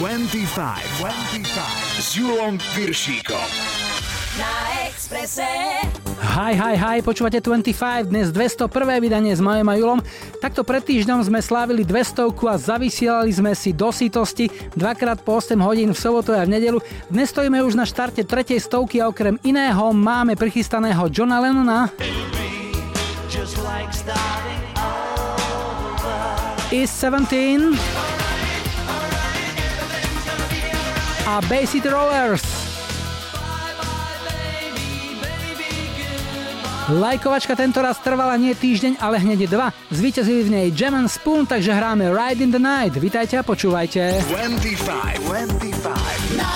25. 25. S Julom Piršíkom na Expresse. Hi, hi, hi, počúvate 25, dnes 201. vydanie s Majom a Julom. Takto pred týždňom sme slávili 200 a zavysielali sme si do sitosti dvakrát po 8 hodín v sobotu a v nedelu. Dnes stojíme už na štarte 3 stovky a okrem iného máme prichystaného Johna Lennona. Is 17 a Basic Rollers. Lajkovačka tento raz trvala nie týždeň, ale hneď dva. Zvíťazili v nej Jam and Spoon, takže hráme Ride in the Night. Vítajte a počúvajte. 25, 25 na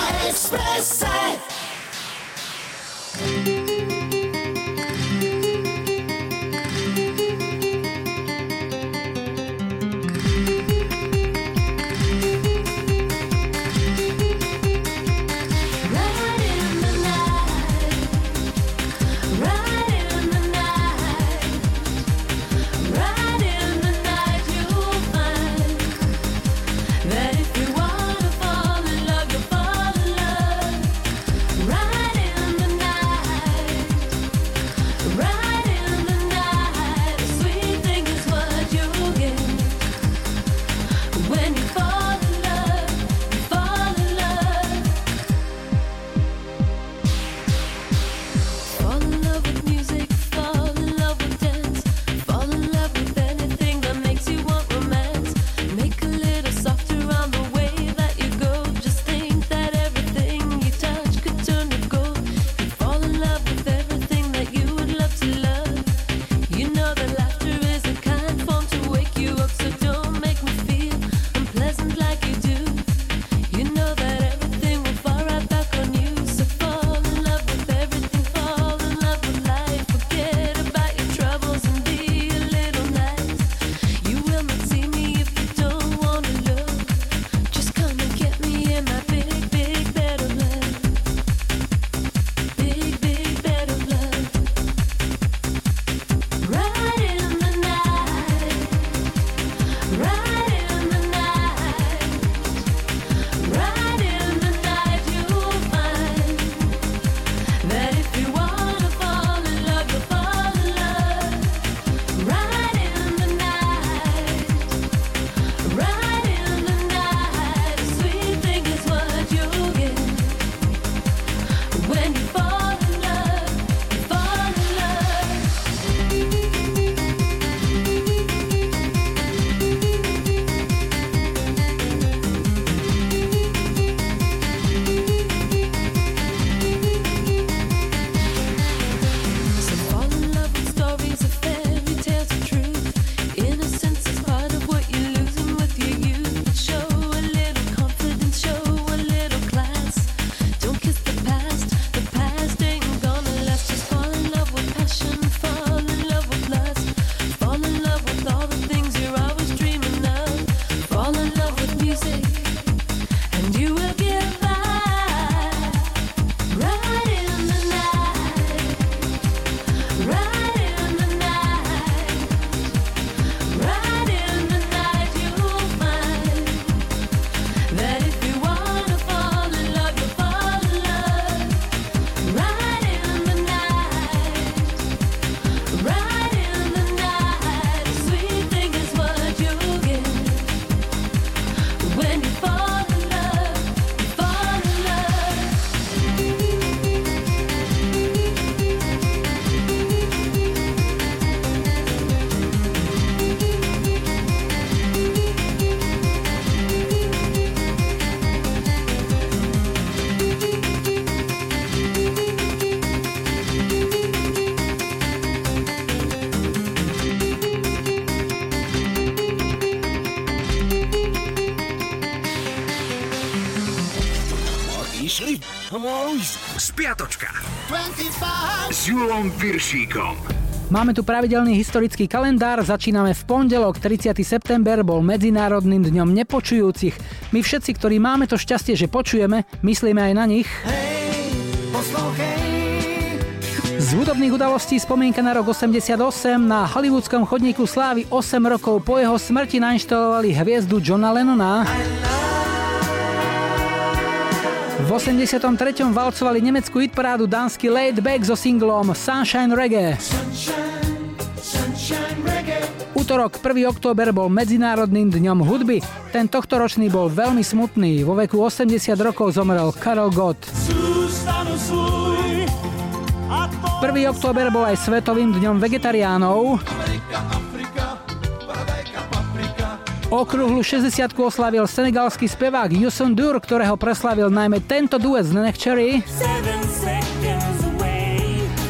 Julom Viršíkom. Máme tu pravidelný historický kalendár, začíname v pondelok, 30. september bol Medzinárodným dňom nepočujúcich. My všetci, ktorí máme to šťastie, že počujeme, myslíme aj na nich. Hej, Z hudobných udalostí spomienka na rok 88 na hollywoodskom chodníku slávy 8 rokov po jeho smrti nainštalovali hviezdu Johna Lennona. V 83. valcovali nemeckú hitparádu dánsky Laid Back so singlom Sunshine Reggae. Útorok 1. október bol Medzinárodným dňom hudby. Ten tohtoročný bol veľmi smutný. Vo veku 80 rokov zomrel Karel Gott. 1. október bol aj Svetovým dňom vegetariánov. Okruhlu 60 oslavil senegalský spevák Yusun Dur, ktorého preslavil najmä tento duet z Nenech Cherry.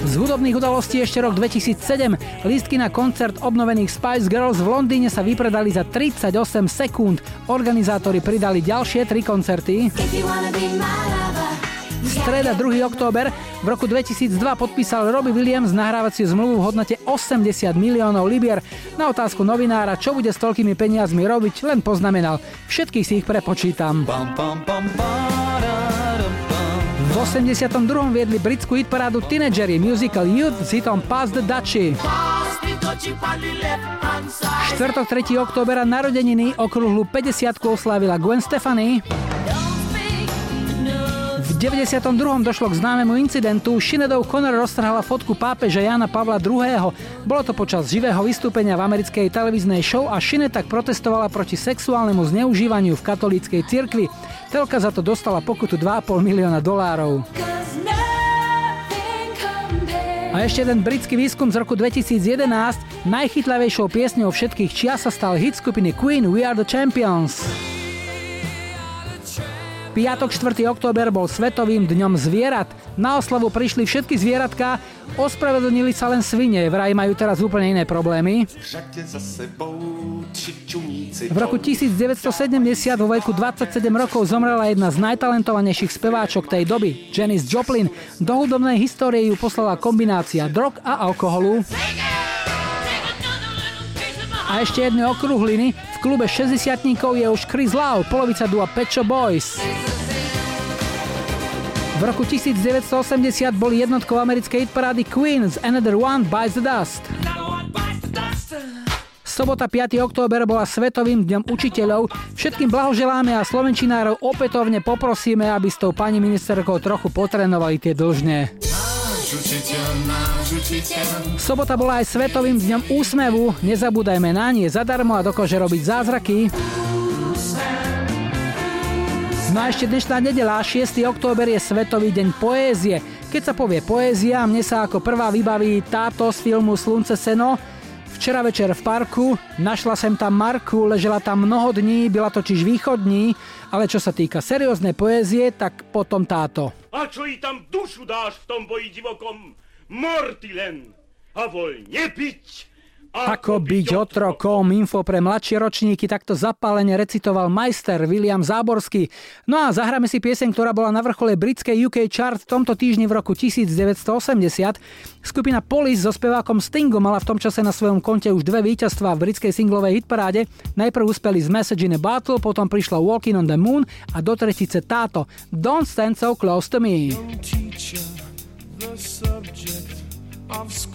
Z hudobných udalostí ešte rok 2007. Lístky na koncert obnovených Spice Girls v Londýne sa vypredali za 38 sekúnd. Organizátori pridali ďalšie tri koncerty. Streda 2. október v roku 2002 podpísal Robbie Williams nahrávaciu zmluvu v hodnote 80 miliónov libier. Na otázku novinára, čo bude s toľkými peniazmi robiť, len poznamenal. Všetkých si ich prepočítam. V 82. viedli britskú hitparádu Teenagery musical Youth s hitom Pass the Dutchie. Štvrtok 3. októbera narodeniny okruhlu 50 oslavila Gwen Stefani. V 92. došlo k známemu incidentu. Shinedov Connor roztrhala fotku pápeža Jana Pavla II. Bolo to počas živého vystúpenia v americkej televíznej show a Shine tak protestovala proti sexuálnemu zneužívaniu v katolíckej cirkvi. Telka za to dostala pokutu 2,5 milióna dolárov. A ešte jeden britský výskum z roku 2011. Najchytlavejšou piesňou všetkých čias sa stal hit skupiny Queen We Are The Champions. Piatok 4. október bol Svetovým dňom zvierat. Na oslavu prišli všetky zvieratka, ospravedlnili sa len svine, vraj majú teraz úplne iné problémy. V roku 1970 vo veku 27 rokov zomrela jedna z najtalentovanejších speváčok tej doby, Janis Joplin. Do hudobnej histórie ju poslala kombinácia drog a alkoholu. A ešte jedné okruhliny. V klube 60 je už Chris Lau, polovica dua Pet Shop Boys. V roku 1980 boli jednotkou americkej hitparády Queen z Another One Bites the Dust. Sobota 5. október bola Svetovým dňom učiteľov. Všetkým blahoželáme a slovenčinárov opätovne poprosíme, aby s tou pani ministerkou trochu potrenovali tie dlžne. Sobota bola aj Svetovým dňom úsmevu. Nezabúdajme na nie zadarmo a dokáže robiť zázraky. No a ešte dnešná nedela, 6. október je Svetový deň poézie. Keď sa povie poézia, mne sa ako prvá vybaví táto z filmu Slunce seno. Včera večer v parku, našla sem tam Marku, ležela tam mnoho dní, byla totiž východní, ale čo sa týka serióznej poézie, tak potom táto. A čo i tam dušu dáš v tom boji divokom? Morty len a voľne piť. Ako byť otrokom, info pre mladšie ročníky, takto zapálene recitoval majster William Záborský. No a zahráme si pieseň, ktorá bola na vrchole britskej UK chart v tomto týždni v roku 1980. Skupina Police so spevákom Stingom mala v tom čase na svojom konte už dve víťazstvá v britskej singlovej hitparáde. Najprv uspeli z Message in a Battle, potom prišla Walking on the Moon a do tretice táto Don't Stand So Close to Me. of schoolgirl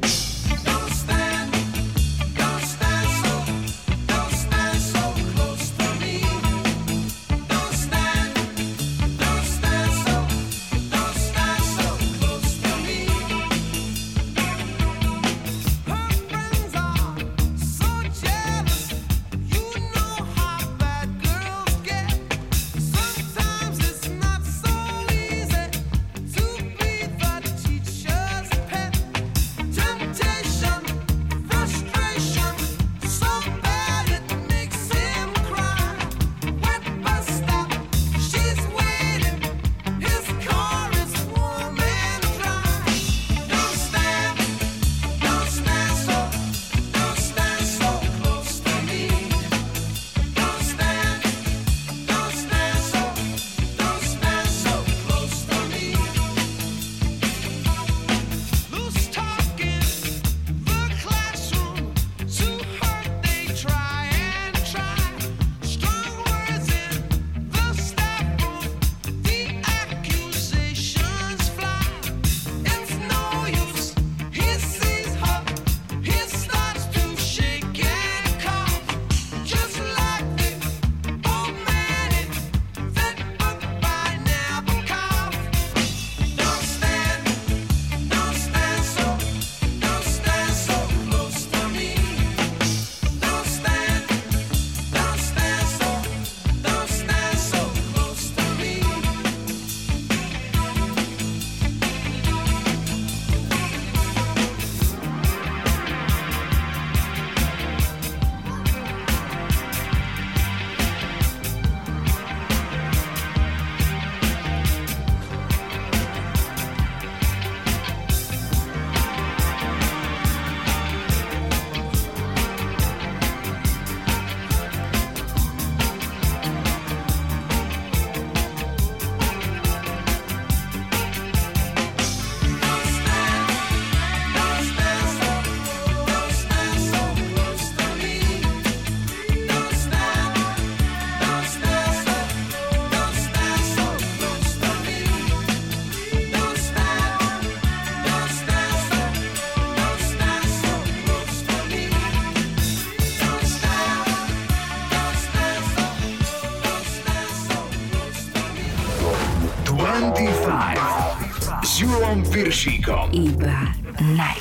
Piršíkom. Iba na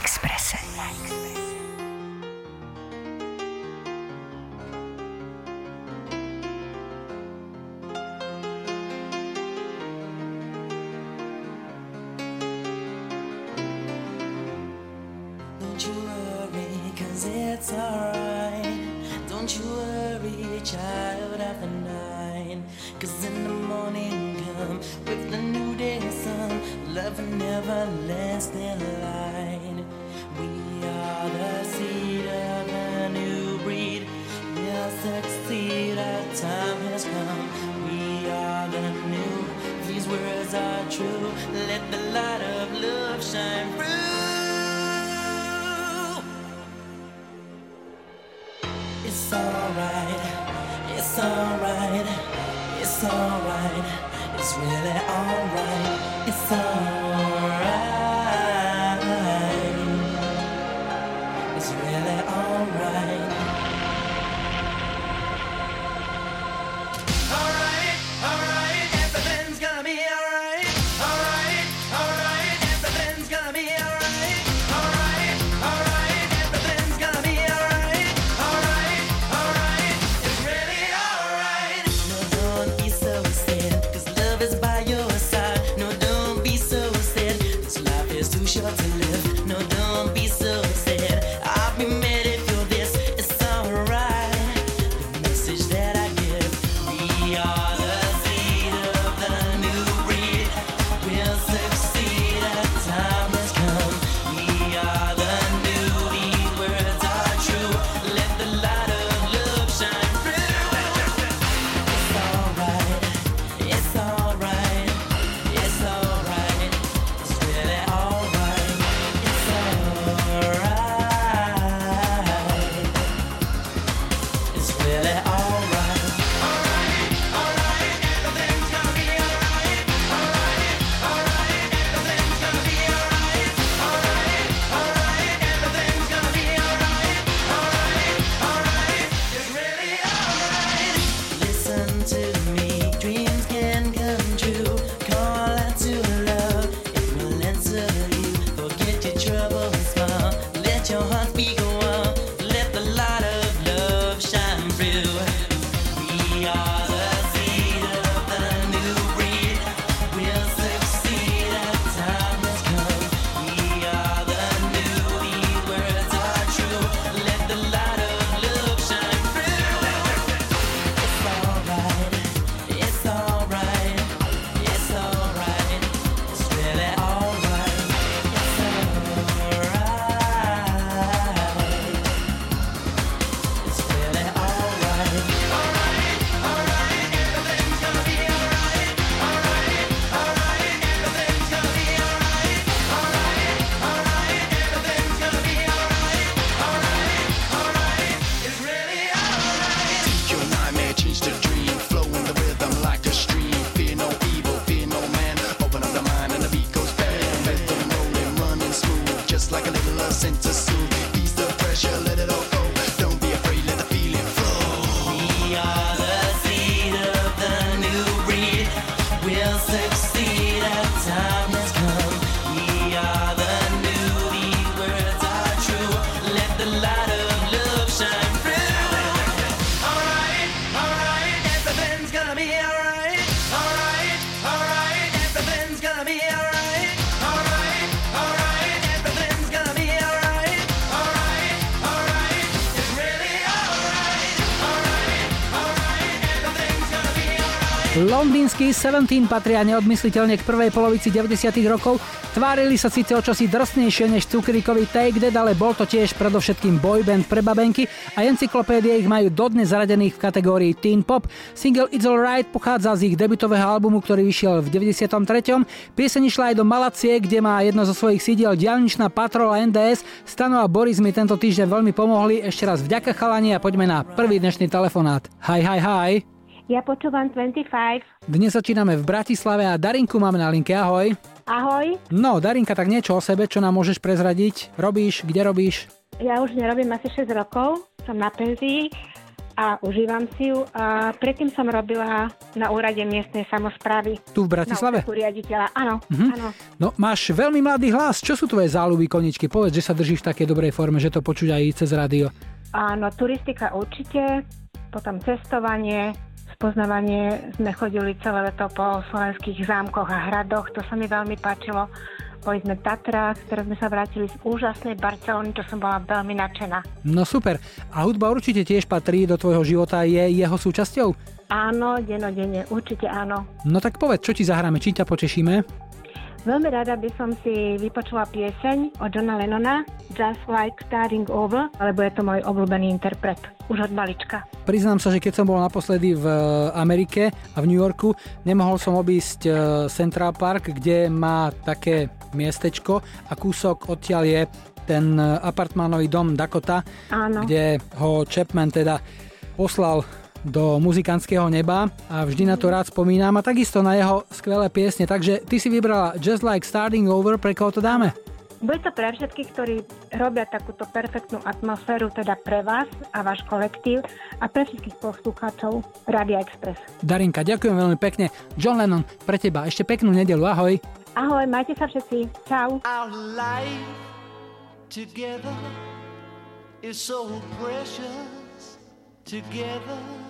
It's alright, it's really alright, it's alright. Londýnsky 17 patria neodmysliteľne k prvej polovici 90. rokov, tvárili sa síce o čosi drsnejšie než cukríkový Take Dead, ale bol to tiež predovšetkým boyband pre babenky a encyklopédie ich majú dodnes zaradených v kategórii Teen Pop. Single It's all right pochádza z ich debutového albumu, ktorý vyšiel v 93. Pieseň išla aj do Malacie, kde má jedno zo svojich sídiel dialničná patrola NDS. Stano a Boris mi tento týždeň veľmi pomohli. Ešte raz vďaka chalani a poďme na prvý dnešný telefonát. Hi, hi, hi. Ja počúvam 25. Dnes začíname v Bratislave a Darinku máme na linke. Ahoj. Ahoj. No, Darinka, tak niečo o sebe, čo nám môžeš prezradiť? Robíš, kde robíš? Ja už nerobím asi 6 rokov, som na penzii a užívam si ju. A predtým som robila na úrade miestnej samozprávy. Tu v Bratislave? Na riaditeľa, áno, mhm. áno. No, máš veľmi mladý hlas. Čo sú tvoje záľuby, koničky? Povedz, že sa držíš v takej dobrej forme, že to počuť aj cez rádio. Áno, turistika určite, potom cestovanie, spoznávanie. Sme chodili celé leto po slovenských zámkoch a hradoch, to sa mi veľmi páčilo. Boli sme v Tatrách, teraz sme sa vrátili z úžasnej Barcelony, to som bola veľmi nadšená. No super. A hudba určite tiež patrí do tvojho života, je jeho súčasťou? Áno, denodenne, určite áno. No tak povedz, čo ti zahráme, či ťa potešíme? Veľmi rada by som si vypočula pieseň od Johna Lennona Just Like Starting Over, lebo je to môj obľúbený interpret, už od malička. Priznám sa, že keď som bol naposledy v Amerike a v New Yorku, nemohol som obísť e, Central Park, kde má také miestečko a kúsok odtiaľ je ten e, apartmánový dom Dakota, Áno. kde ho Chapman teda poslal do muzikantského neba a vždy na to rád spomínam a takisto na jeho skvelé piesne. Takže ty si vybrala Just Like Starting Over, pre koho to dáme? Bude to pre všetkých, ktorí robia takúto perfektnú atmosféru, teda pre vás a váš kolektív a pre všetkých poslucháčov Radia Express. Darinka, ďakujem veľmi pekne. John Lennon, pre teba ešte peknú nedelu, ahoj. Ahoj, majte sa všetci. Čau. Our life together is so precious. Together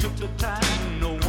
took the time. No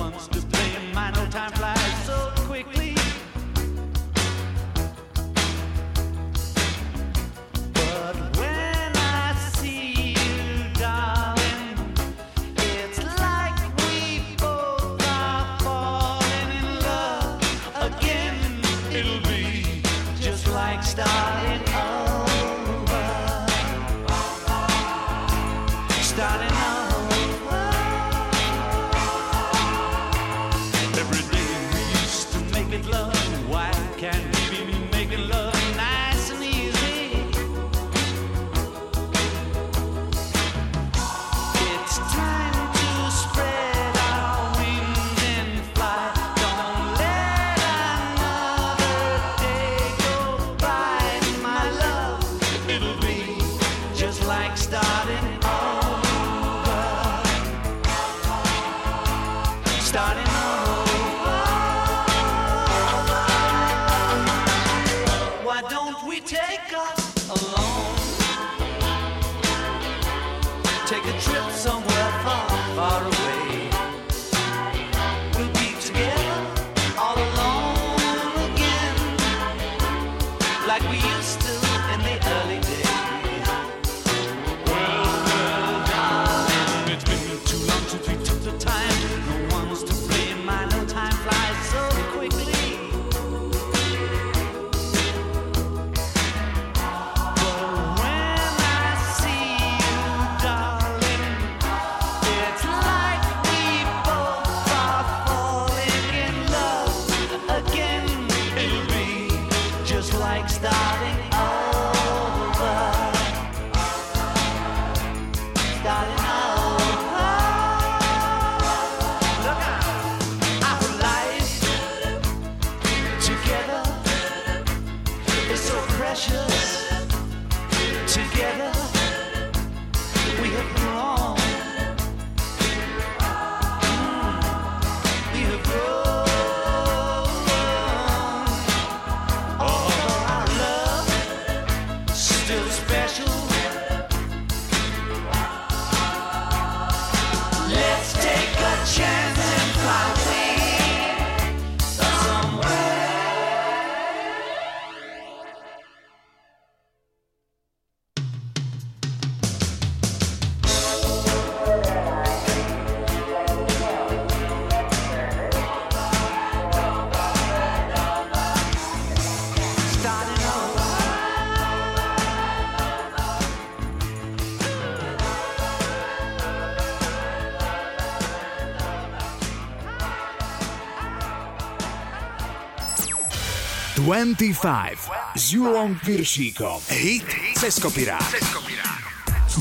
25 s Julom Piršíkom. Hit cez kopirát.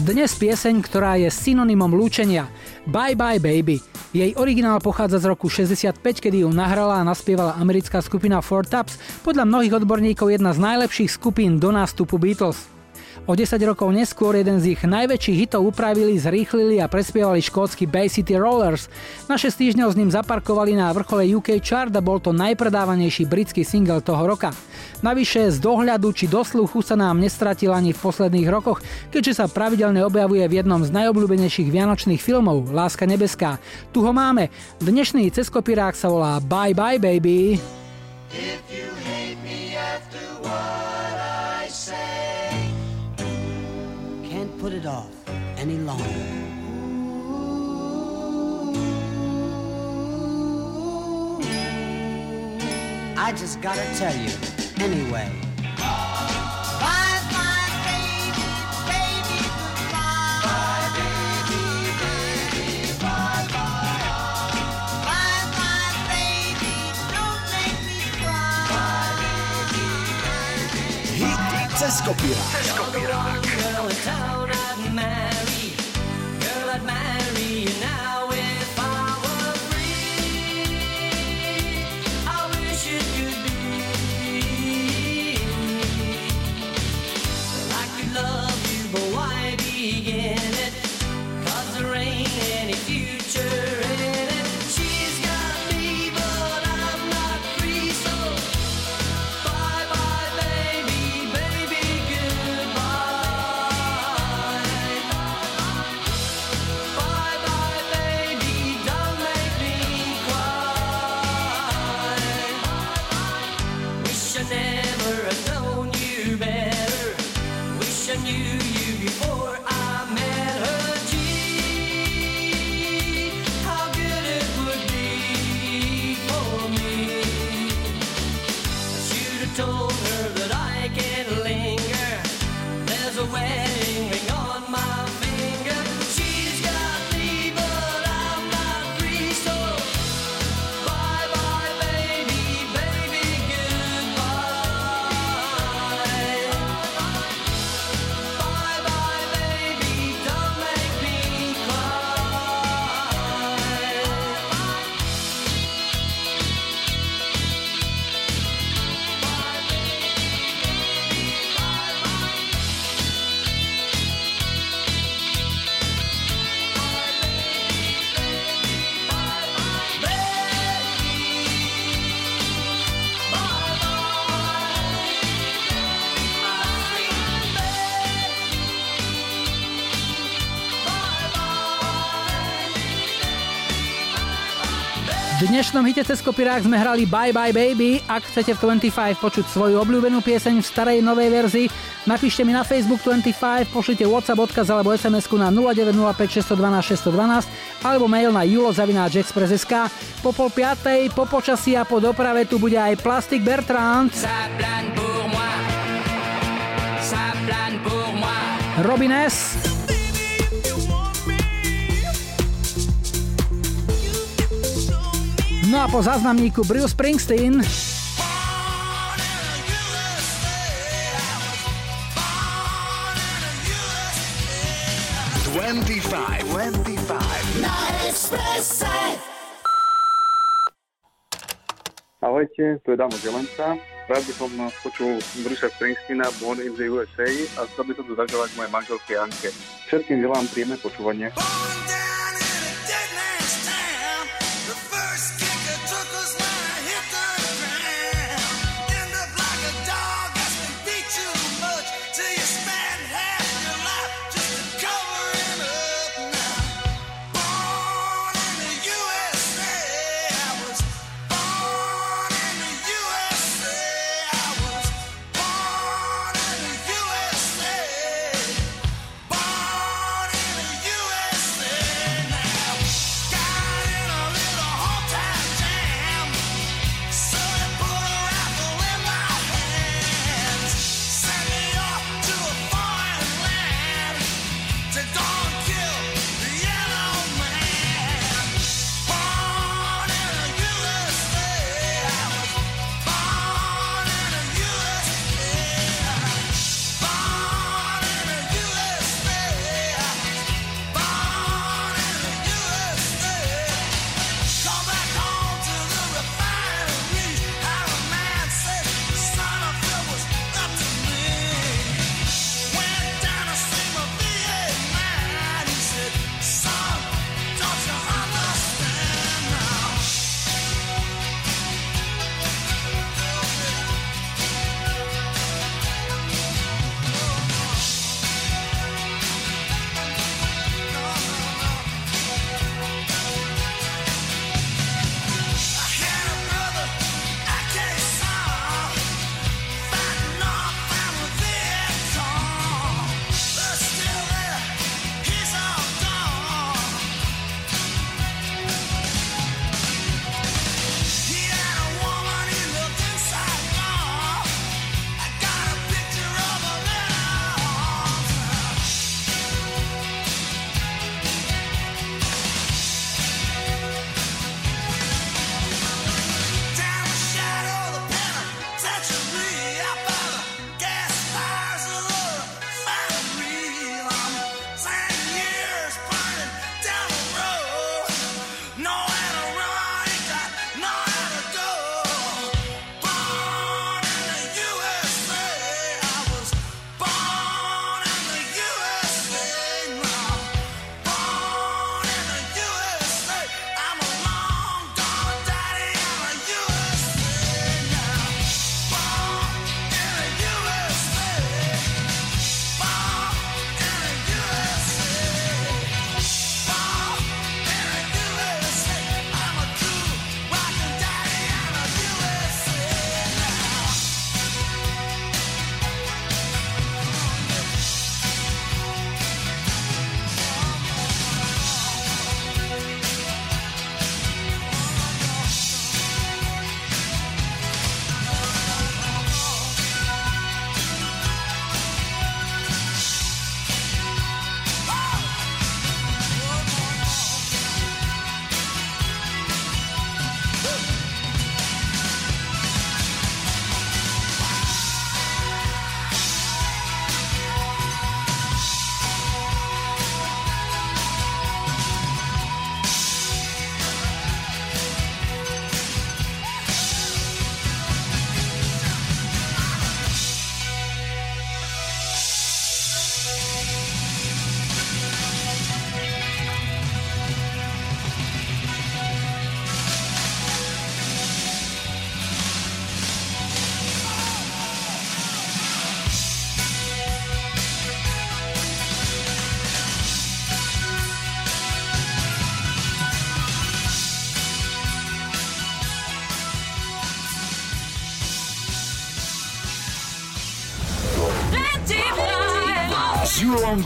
Dnes pieseň, ktorá je synonymom lúčenia. Bye Bye Baby. Jej originál pochádza z roku 65, kedy ju nahrala a naspievala americká skupina Four Tops, podľa mnohých odborníkov jedna z najlepších skupín do nástupu Beatles. O 10 rokov neskôr jeden z ich najväčších hitov upravili, zrýchlili a prespievali škótsky Bay City Rollers. Na 6 týždňov s ním zaparkovali na vrchole UK chart a bol to najpredávanejší britský single toho roka. Navyše z dohľadu či dosluchu sa nám nestratil ani v posledných rokoch, keďže sa pravidelne objavuje v jednom z najobľúbenejších vianočných filmov Láska nebeská. Tu ho máme. Dnešný ceskopirák sa volá Bye Bye Baby. Can't I just gotta tell you anyway. Hit cez kopirát. Girl in dnešnom hite cez kopirák sme hrali Bye Bye Baby. Ak chcete v 25 počuť svoju obľúbenú pieseň v starej novej verzii, napíšte mi na Facebook 25, pošlite WhatsApp odkaz alebo sms na 0905 612 612 alebo mail na julozavináčexpress.sk. Po pol piatej, po počasí a po doprave tu bude aj Plastic Bertrand, Ça plane No a po záznamníku Bruce Springsteen, 25, 25. Ahojte, tu je Damo Zelenca. Rád by som počul Brusa Springsteena Born in the USA a chcel by som to zaželať mojej manželke Anke. Všetkým želám príjemné počúvanie. Born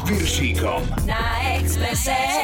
Piršíkom. Na Expresse.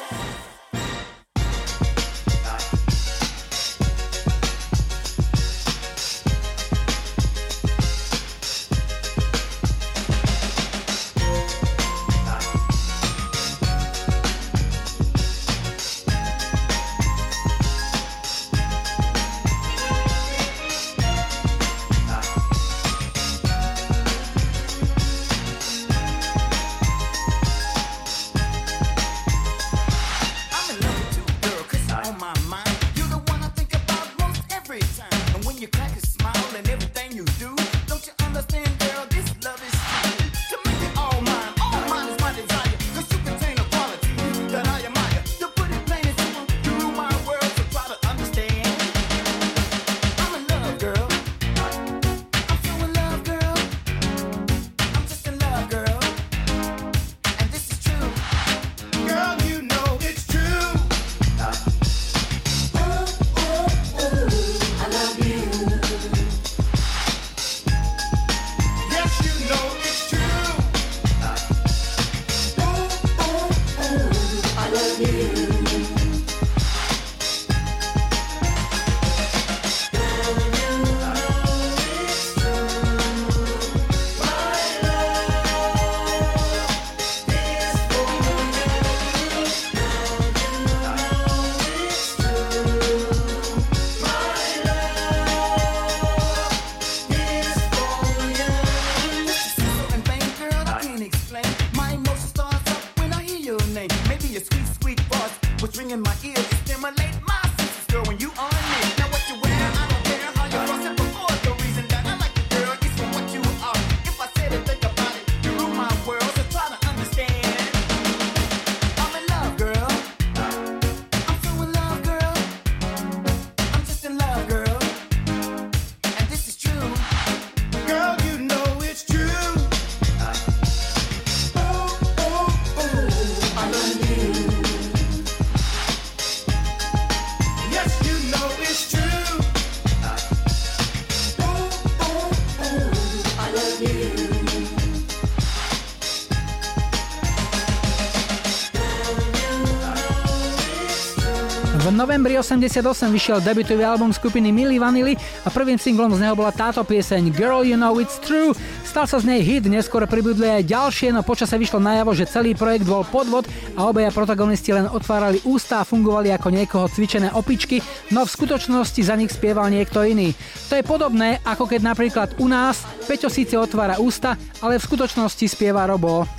Novembri 88 vyšiel debutový album skupiny Milli Vanilli a prvým singlom z neho bola táto pieseň Girl You Know It's True. Stal sa z nej hit, neskôr pribudli aj ďalšie, no počase vyšlo najavo, že celý projekt bol podvod a obaja protagonisti len otvárali ústa a fungovali ako niekoho cvičené opičky, no v skutočnosti za nich spieval niekto iný. To je podobné, ako keď napríklad u nás Peťo síce otvára ústa, ale v skutočnosti spieva Robo.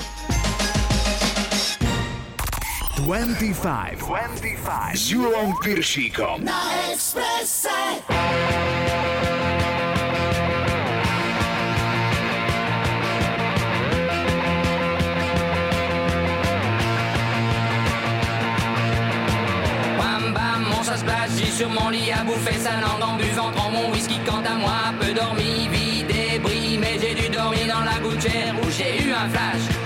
25. 25. S Julom Piršíkom. Na Expresse. Bam bam, on ça se place, j'ai sur mon lit à bouffer sa langue en buvant trop mon whisky quant à moi, peu dormi, vie débris, mais j'ai dû dormir dans la gouttière où j'ai eu un flash.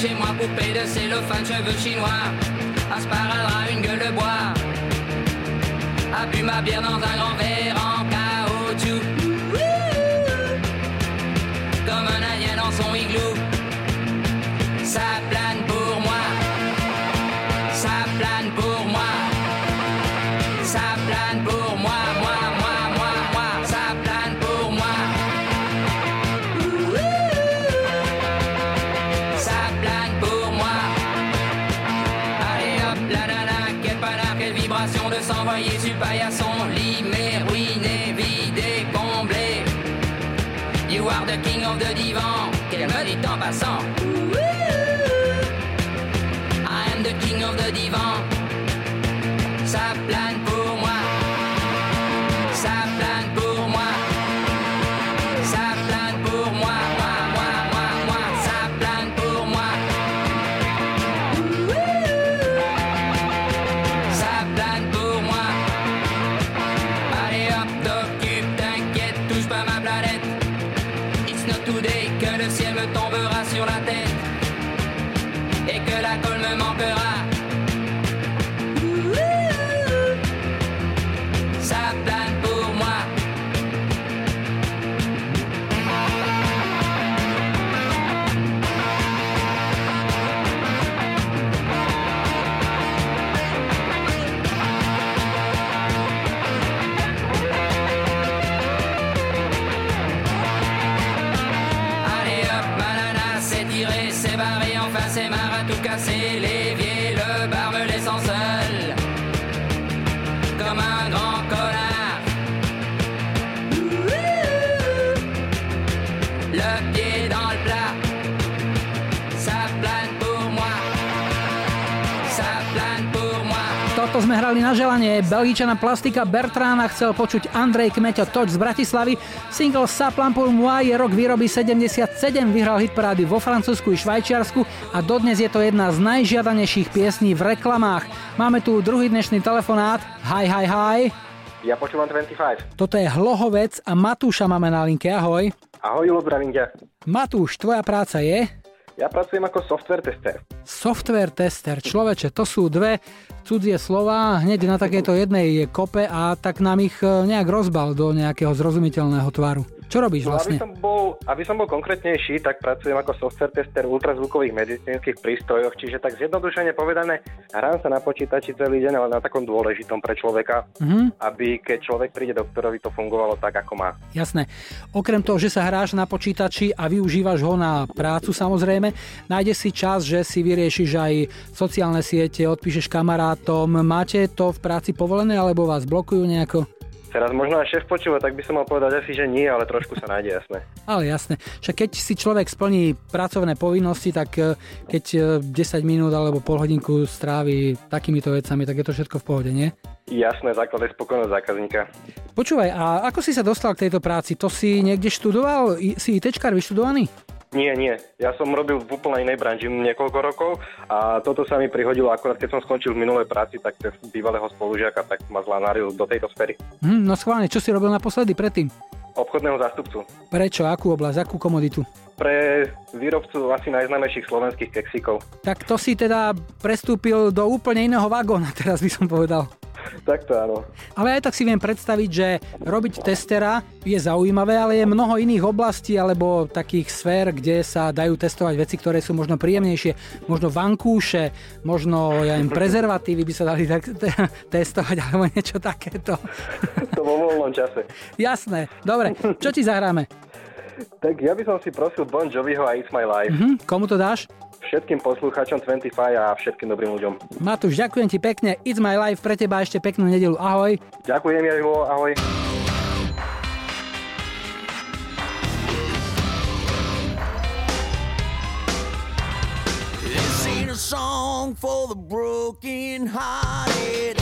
Chez moi, poupée de cellophane, cheveux chinois, un sparadrap, une gueule de bois. A ma bière dans un grand verre paillasson, limé, ruiné, vidé, comblé. You are the king of the divan, qu'elle me dit en passant? Toto sme hrali na želanie. Belgičana plastika Bertrána chcel počuť Andrej Kmeťo Toč z Bratislavy. Single Saplan pour moi je rok výroby 77, vyhral hitparády vo Francúzsku i Švajčiarsku a dodnes je to jedna z najžiadanejších piesní v reklamách. Máme tu druhý dnešný telefonát. Hi, hi, hi. Ja počúvam 25. Toto je Hlohovec a Matúša máme na linke. Ahoj. Ahoj, Julo, zdravím ťa. Matúš, tvoja práca je? Ja pracujem ako software tester. Software tester. Človeče, to sú dve cudzie slova, hneď na takéto jednej kope a tak nám ich e, nejak rozbal do nejakého zrozumiteľného tvaru. Čo robíš No, vlastne? aby, som bol, aby som bol konkrétnejší, tak pracujem ako software tester ultrazvukových medicínskych prístrojoch, čiže tak zjednodušene povedané, hrám sa na počítači celý deň, ale na takom dôležitom pre človeka, Mhm. aby keď človek príde doktorovi, to fungovalo tak, ako má. Jasné. Okrem toho, že sa hráš na počítači a využívaš ho na prácu samozrejme, nájdeš si čas, že si vyriešiš aj sociálne siete, odpíšeš kamarátom. Máte to v práci povolené alebo vás blokujú nejako? Teraz možno aj šéf počúva, tak by som mal povedať asi, že nie, ale trošku sa nájde, jasné. Ale jasné. Však keď si človek splní pracovné povinnosti, tak e, keď e, 10 minút alebo pol hodinku strávi takýmito vecami, tak je to všetko v pohode, nie? Jasné, základ je spokojnosť zákazníka. Počúvaj, a ako si sa dostal k tejto práci? To si niekde študoval? Si ITčkár vyštudovaný? Nie, nie. Ja som robil v úplne inej branži niekoľko rokov a toto sa mi prihodilo akorát, keď som skončil v minulej práci, tak bývalého spolužiaka tak ma zlanáril do tejto sféry. Hm, no schválne, čo si robil naposledy predtým? Obchodného zástupcu. Prečo? Akú oblasť? Akú komoditu? Pre výrobcu asi najznámejších slovenských keksíkov. Tak to si teda prestúpil do úplne iného vagóna, teraz by som povedal. Tak to áno. Ale aj tak si viem predstaviť, že robiť testera je zaujímavé, ale je mnoho iných oblastí alebo takých sfér, kde sa dajú testovať veci, ktoré sú možno príjemnejšie, možno vankúše, možno ja neviem, prezervatívy by sa dali tak te- testovať alebo niečo takéto. To vo voľnom čase. Jasné, dobre, čo ti zahráme? Tak ja by som si prosil Bon Joviho a It's My Life. Mhm, komu to dáš? Všetkým poslucháčom 25 a všetkým dobrým ľuďom. Matúš, ďakujem ti pekne. It's my life pre teba ešte peknú nedelu. Ahoj. Ďakujem, Jarivo, ahoj. This ain't a song for the broken hearted.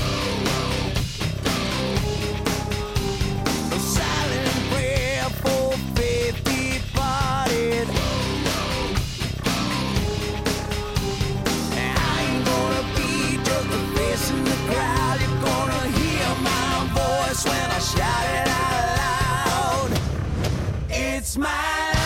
When I shout it out loud. It's my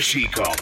Julom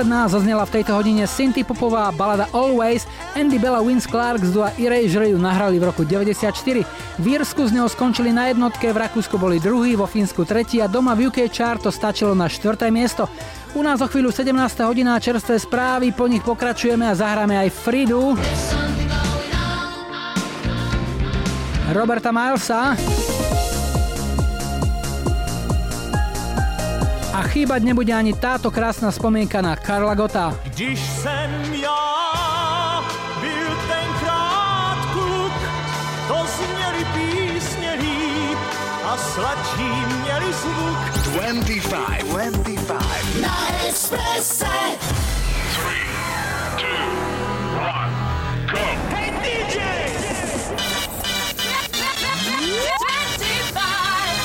posledná zaznela v tejto hodine synthie popová balada Always. Andy Bella Vince Clark z dua Erasure ju nahrali v roku 94. V Írsku z neho skončili na jednotke, v Rakúsku boli druhý, vo Fínsku tretí a doma v UK chart to stačilo na štvrté miesto. U nás o chvíľu 17. hodina čerstvé správy, po nich pokračujeme a zahráme aj Fridu. Roberta Milesa. Chýbať nebude ani táto krásna spomienka na Karla Gota. Když jsem já byl tenkrát kluk, to zněli písně líp a sladší měli zvuk. 25, 25. Na Expresse. Hey DJ!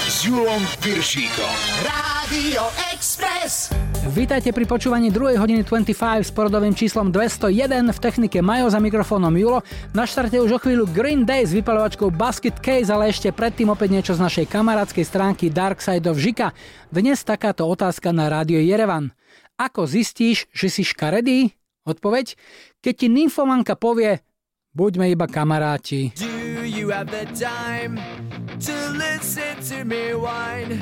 S Julom Piršíkom. Rádio Express. Vítajte pri počúvaní 2. hodiny 25 s porodovým číslom 201 v technike Majo za mikrofónom Julo. Na štarte už o chvíľu Green Day s vypalovačkou Basket Case, ale ešte predtým opäť niečo z našej kamarádskej stránky Dark Side of Žika. Dnes takáto otázka na rádio Jerevan. Ako zistíš, že si škaredý? Odpoveď? Keď ti nymfomanka povie, buďme iba kamaráti. Do you have the time to listen to me whine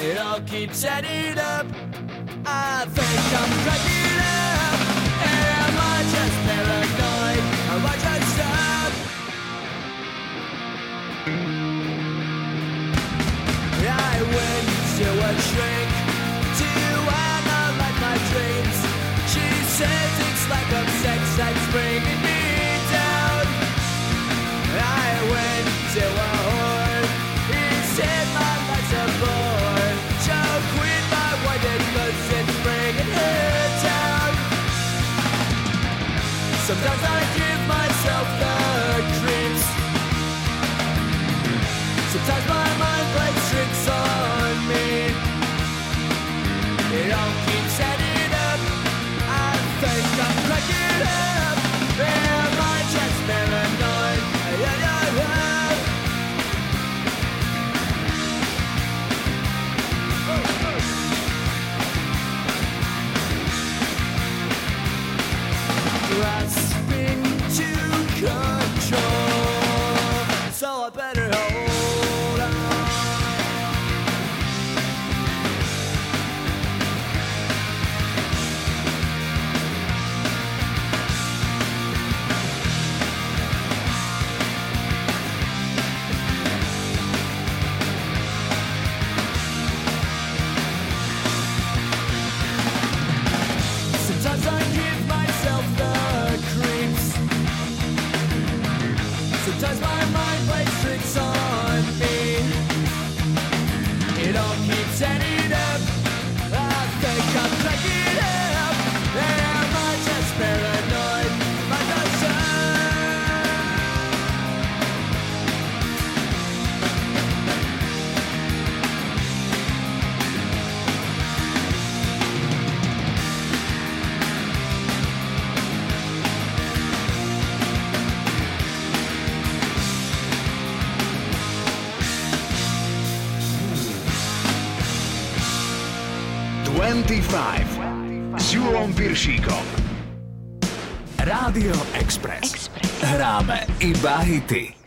It all keeps adding up. I think I'm cracking up. Am I just paranoid? Am I just up? I went to a shrink to analyze my dreams. She says it's like a sex that's bringing me down. I went to a Sometimes I iba.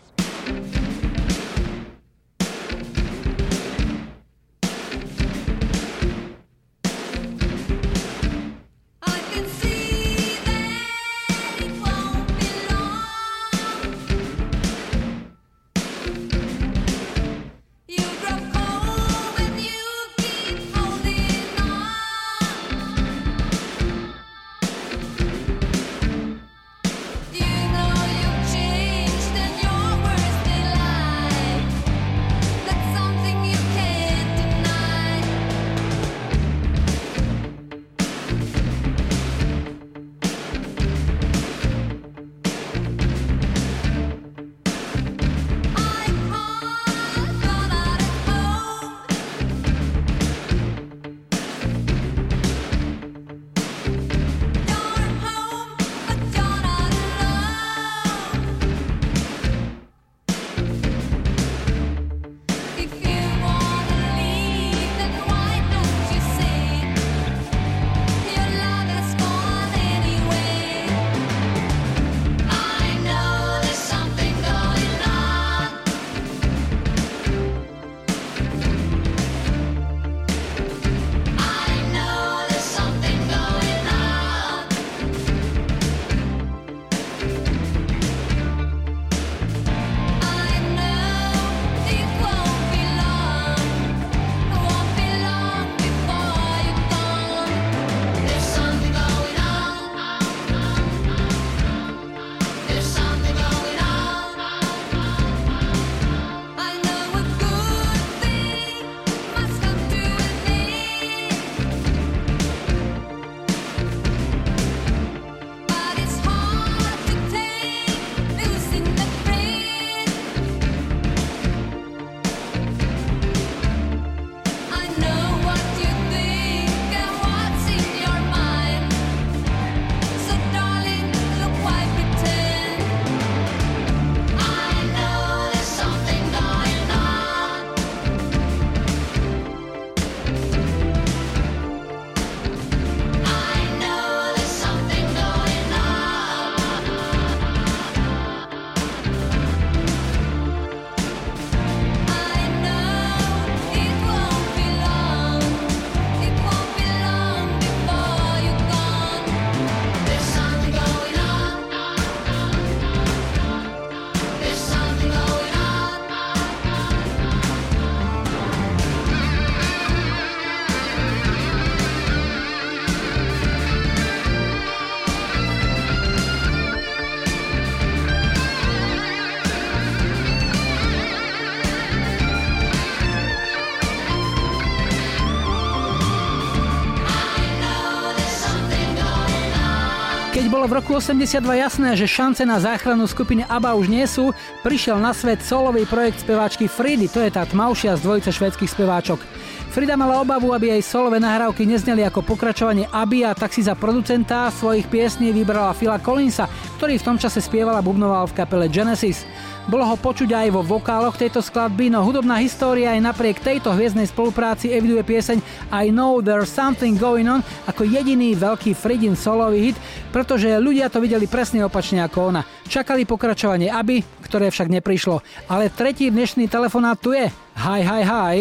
V roku 82 jasné, že šance na záchranu skupiny ABBA už nie sú, prišiel na svet solový projekt speváčky Fridy, to je tá tmavšia z dvojice švedských speváčok. Frida mala obavu, aby jej solové nahrávky nezneli ako pokračovanie Abby a tak si za producenta svojich piesní vybrala Phila Collinsa, ktorý v tom čase spieval a bubnoval v kapele Genesis. Bolo ho počuť aj vo vokáloch tejto skladby, no hudobná história aj napriek tejto hviezdnej spolupráci eviduje pieseň I Know There's Something Going On ako jediný veľký Fridin solový hit, pretože ľudia to videli presne opačne ako ona. Čakali pokračovanie Aby, ktoré však neprišlo. Ale tretí dnešný telefonát tu je. Hi, hi, hi.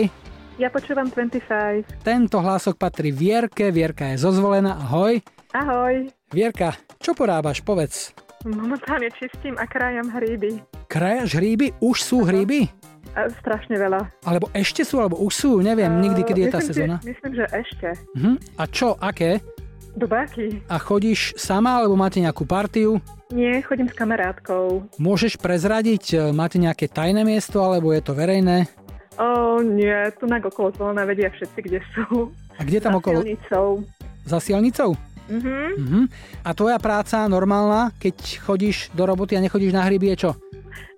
Ja počúvam 25. Tento hlások patrí Vierke, Vierka je zozvolená, ahoj. Ahoj. Vierka, čo porábaš, povedz. Momentálne čistím a krajam hríby. Krajaš hríby? Už sú hríby? A strašne veľa. Alebo ešte sú, alebo už sú, neviem, nikdy, kedy je tá sezóna. Myslím, že ešte. Mhm. A čo, aké? Dubáky. A chodíš sama, alebo máte nejakú partiu? Nie, chodím s kamarátkou. Môžeš prezradiť, e, máte nejaké tajné miesto, alebo je to verejné? O, nie, tu na okolo zvolená vedia všetci, kde sú. A kde tam Za okolo? silnicou. Za silnicou? Mhm. Mhm. A tvoja práca normálna, keď chodíš do roboty a nechodíš na hryby, je čo?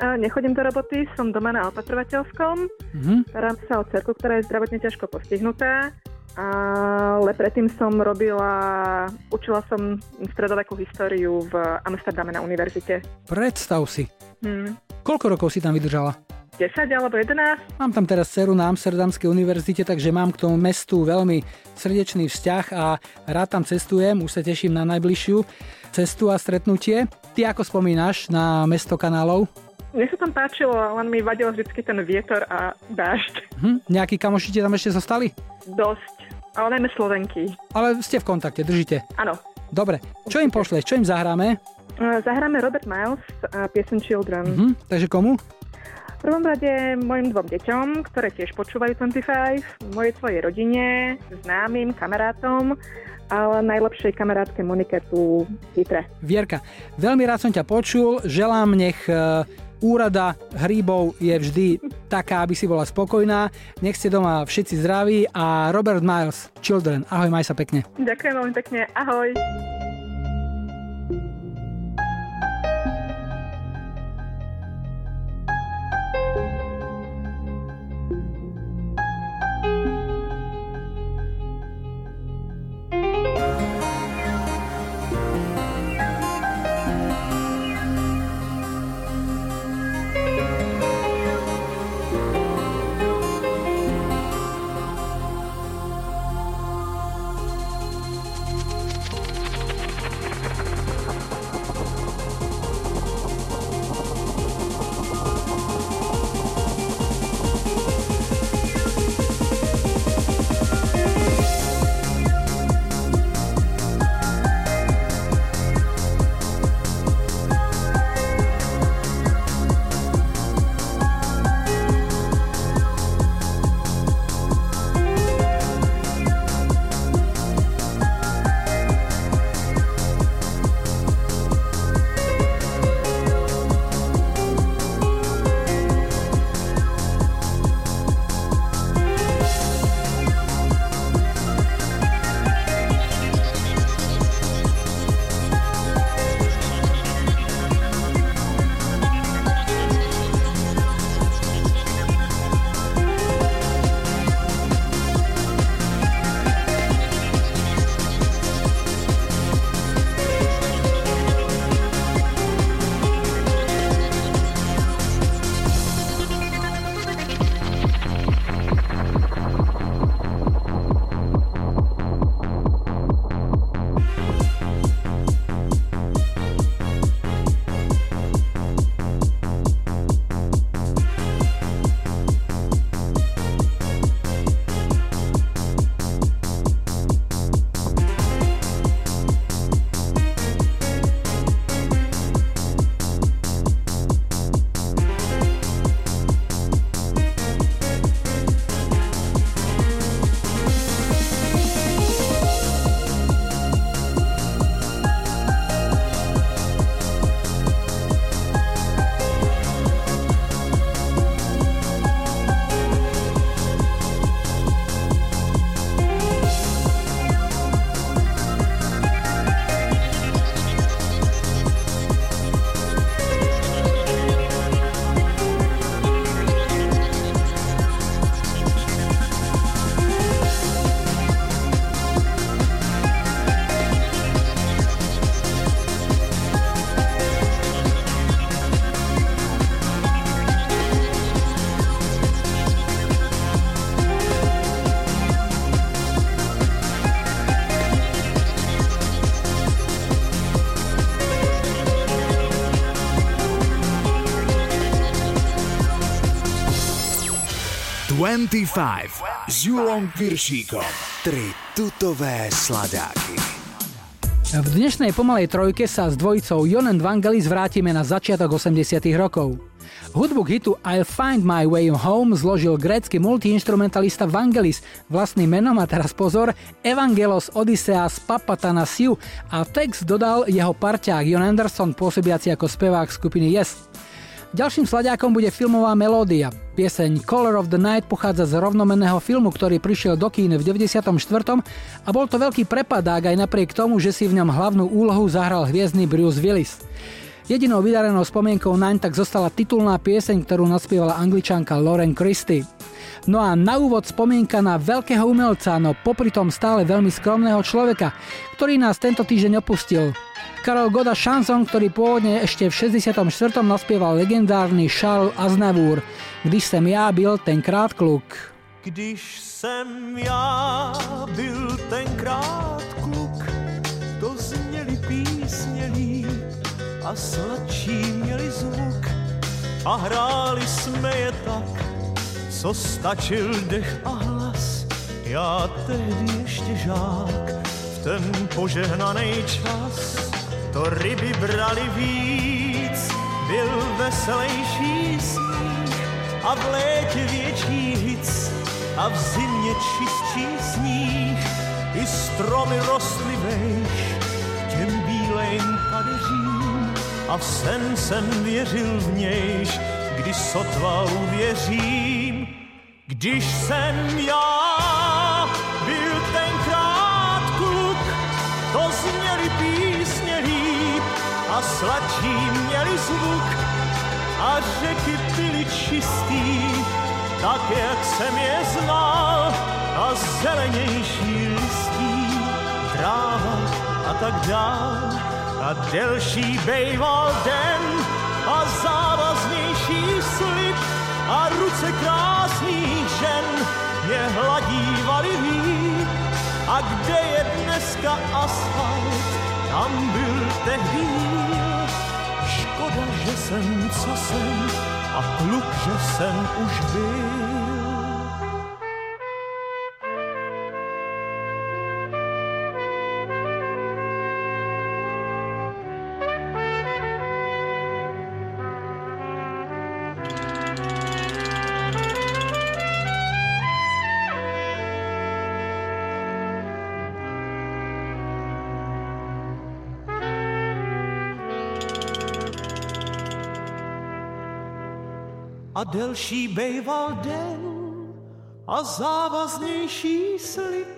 Nechodím do roboty, som doma na opatrovateľskom. Mhm. Starám sa o cerku, ktorá je zdravotne ťažko postihnutá. Ale predtým som robila, učila som stredovekú históriu v Amsterdame na univerzite. Predstav si. Hm. Koľko rokov si tam vydržala? 10 alebo 11? Mám tam teraz dceru na Amsterdamskej univerzite, takže mám k tomu mestu veľmi srdečný vzťah a rád tam cestujem, už sa teším na najbližšiu cestu a stretnutie. Ty ako spomínaš na mesto kanálov? Mne sa tam páčilo, len mi vadil vždy ten vietor a dážď. Hm? Nejakí kamoši ti tam ešte zostali? Dosť. Ale najmä Slovenky. Ale ste v kontakte, držíte. Áno. Dobre, čo im pošleš, čo im zahráme? Zahráme Robert Miles a piesen Children. Mhm. Takže komu? Prvom rade mojim dvom deťom, ktoré tiež počúvajú 25, mojej svojej rodine, známym, kamarátom, ale najlepšej kamarátke Monike tu v. Vierka, veľmi rád som ťa počul, želám nech e, úrada hríbov je vždy taká, aby si bola spokojná. Nech ste doma všetci zdraví a Robert Miles, Children, ahoj, maj sa pekne. Ďakujem veľmi pekne, ahoj. 25 s Julom Piršíkom. Tri tutové sladáky. V dnešnej pomalej trojke sa s dvojicou Jon and Vangelis vrátime na začiatok 80 rokov. Hudbu k hitu I'll Find My Way Home zložil grécky multiinstrumentalista Vangelis vlastným menom a teraz pozor Evangelos Odysseas Papatanasiu a text dodal jeho parťák Jon Anderson pôsobiaci ako spevák skupiny Yes. Ďalším sladiakom bude filmová melódia. Pieseň Color of the Night pochádza z rovnomenného filmu, ktorý prišiel do kín v 94. a bol to veľký prepadák aj napriek tomu, že si v ňom hlavnú úlohu zahral hviezdny Bruce Willis. Jedinou vydarenou spomienkou naň tak zostala titulná pieseň, ktorú naspievala angličanka Lauren Christie. No a na úvod spomienka na veľkého umelca, no popri tom stále veľmi skromného človeka, ktorý nás tento týždeň opustil. Karol Goda šanson, ktorý pôvodne ešte v 64. naspieval legendárny Charles Aznavour, když jsem já byl tenkrát kluk. Když jsem já byl tenkrát kluk, to zněly písně a sladší měli zvuk a hráli jsme je tak, co stačil dech a hlas. Já tehdy ještě žák, v ten požehnaný čas, to ryby brali víc, byl veselejší sníh a v létě větší hic a v zimě čistší sníh. I stromy rostly vejš těm bílejm kadeřím a v sen jsem věřil v nějž, když sotva uvěřím. Když jsem já sladší měli zvuk a řeky byly čistý, tak jak jsem je znal a zelenější listí, tráva a tak dál a delší bejval den a závaznější slib a ruce krásných žen mě hladívali líp. A kde je dneska asfalt, tam byl tehdy mír. Že jsem, co jsem, a kluk, že jsem už byl. Delší bejval den a závaznější slib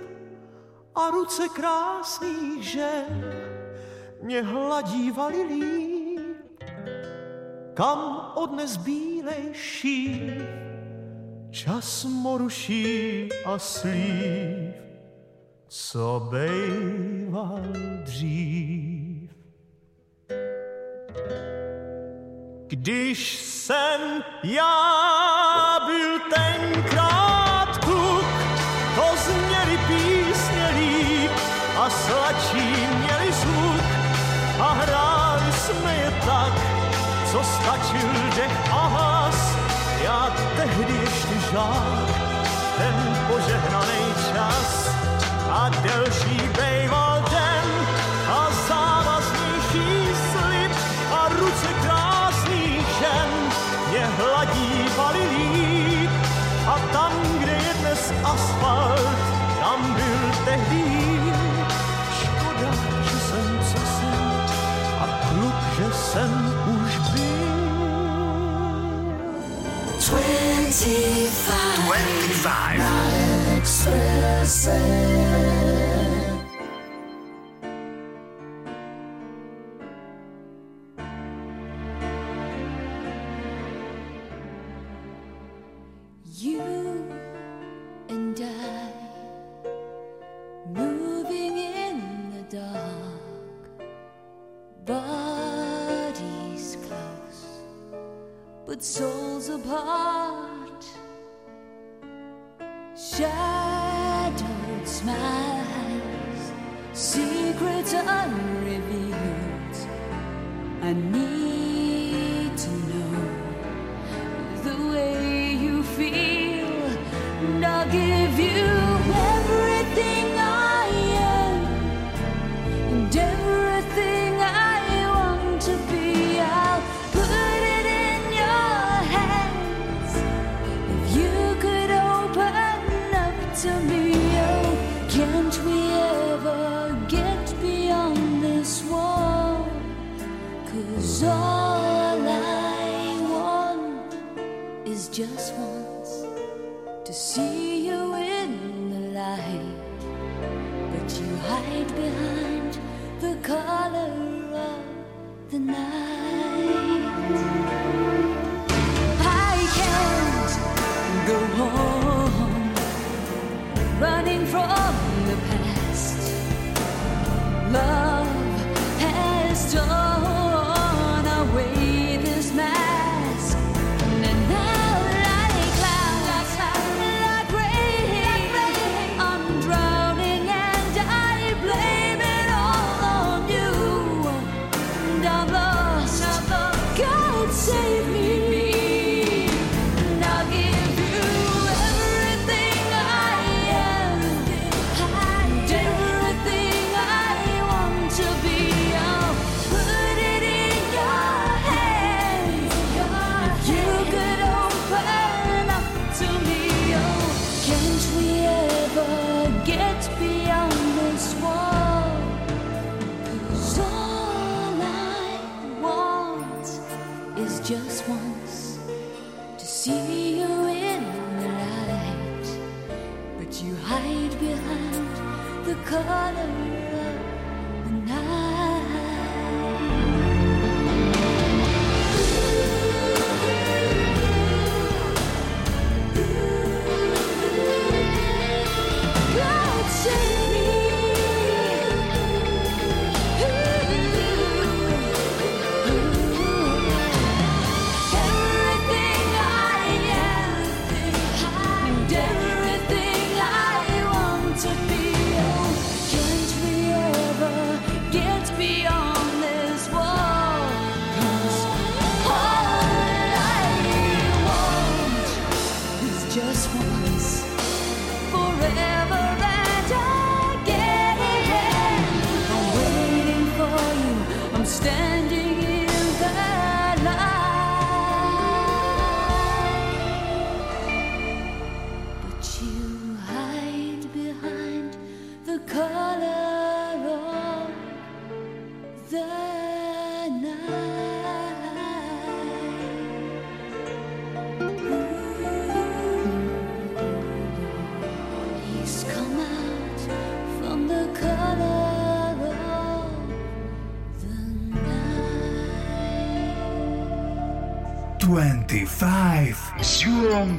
a ruce krásných žen mě hladívali líp, kam odnes bílejší čas moruší a slív, co bejval dřív. Když jsem já byl tenkrát kluk, to zněly písně líp a sladší měli zvuk a hráli jsme je tak, co stačil dech a hlas. Já tehdy ještě žák, ten požehnaný čas a delší bejval 25. 25.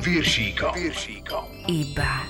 Julom Viršíkom. Iba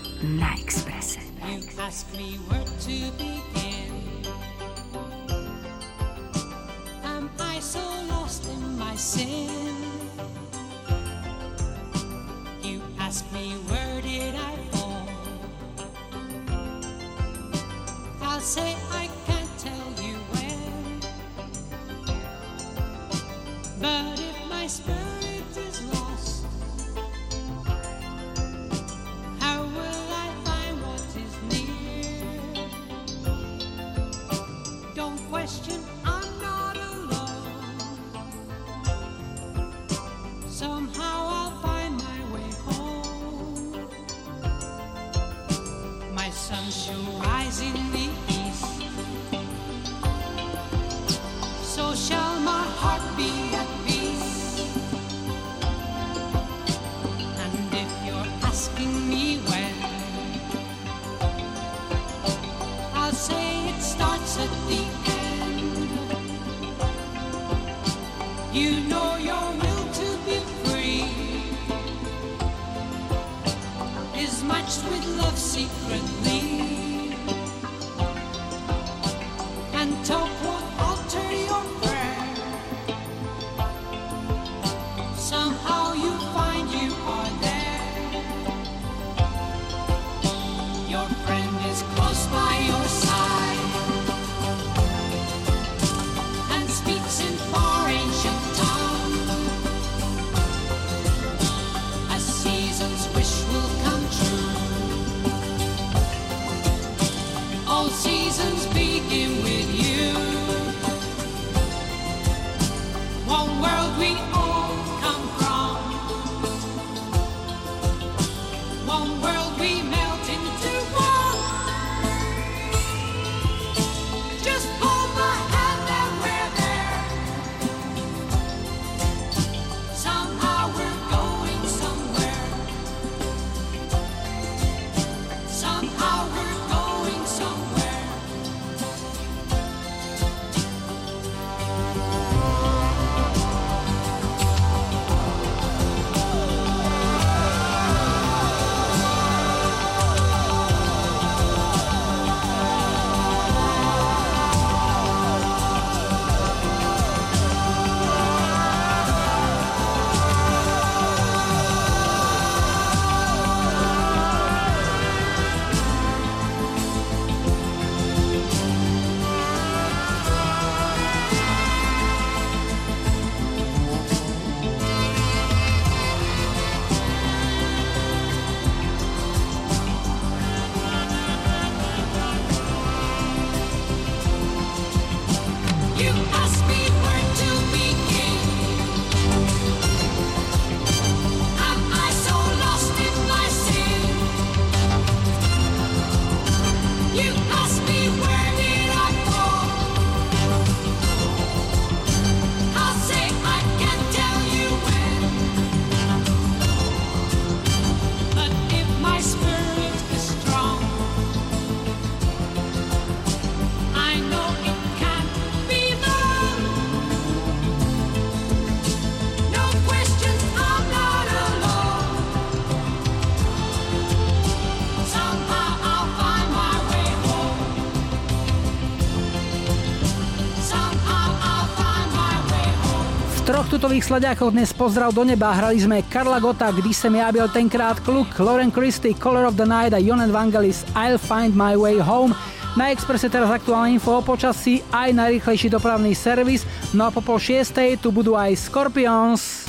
tutových sladiakov dnes pozdrav do neba. Hrali sme Karla Gota, Kdy sem ja byl tenkrát kluk, Lauren Christie, Color of the Night a Jon Vangelis I'll Find My Way Home. Na Expresse teraz aktuálne info o počasí, aj najrýchlejší dopravný servis. No a po pol šiestej tu budú aj Scorpions.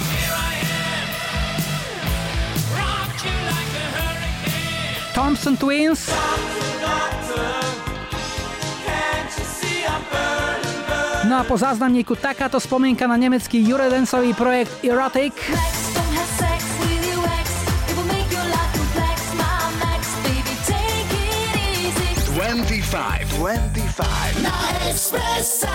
Thompson Twins. No a po záznamníku takáto spomienka na nemecký Eurodancový projekt Erotic. 25, 25. Na Expresse.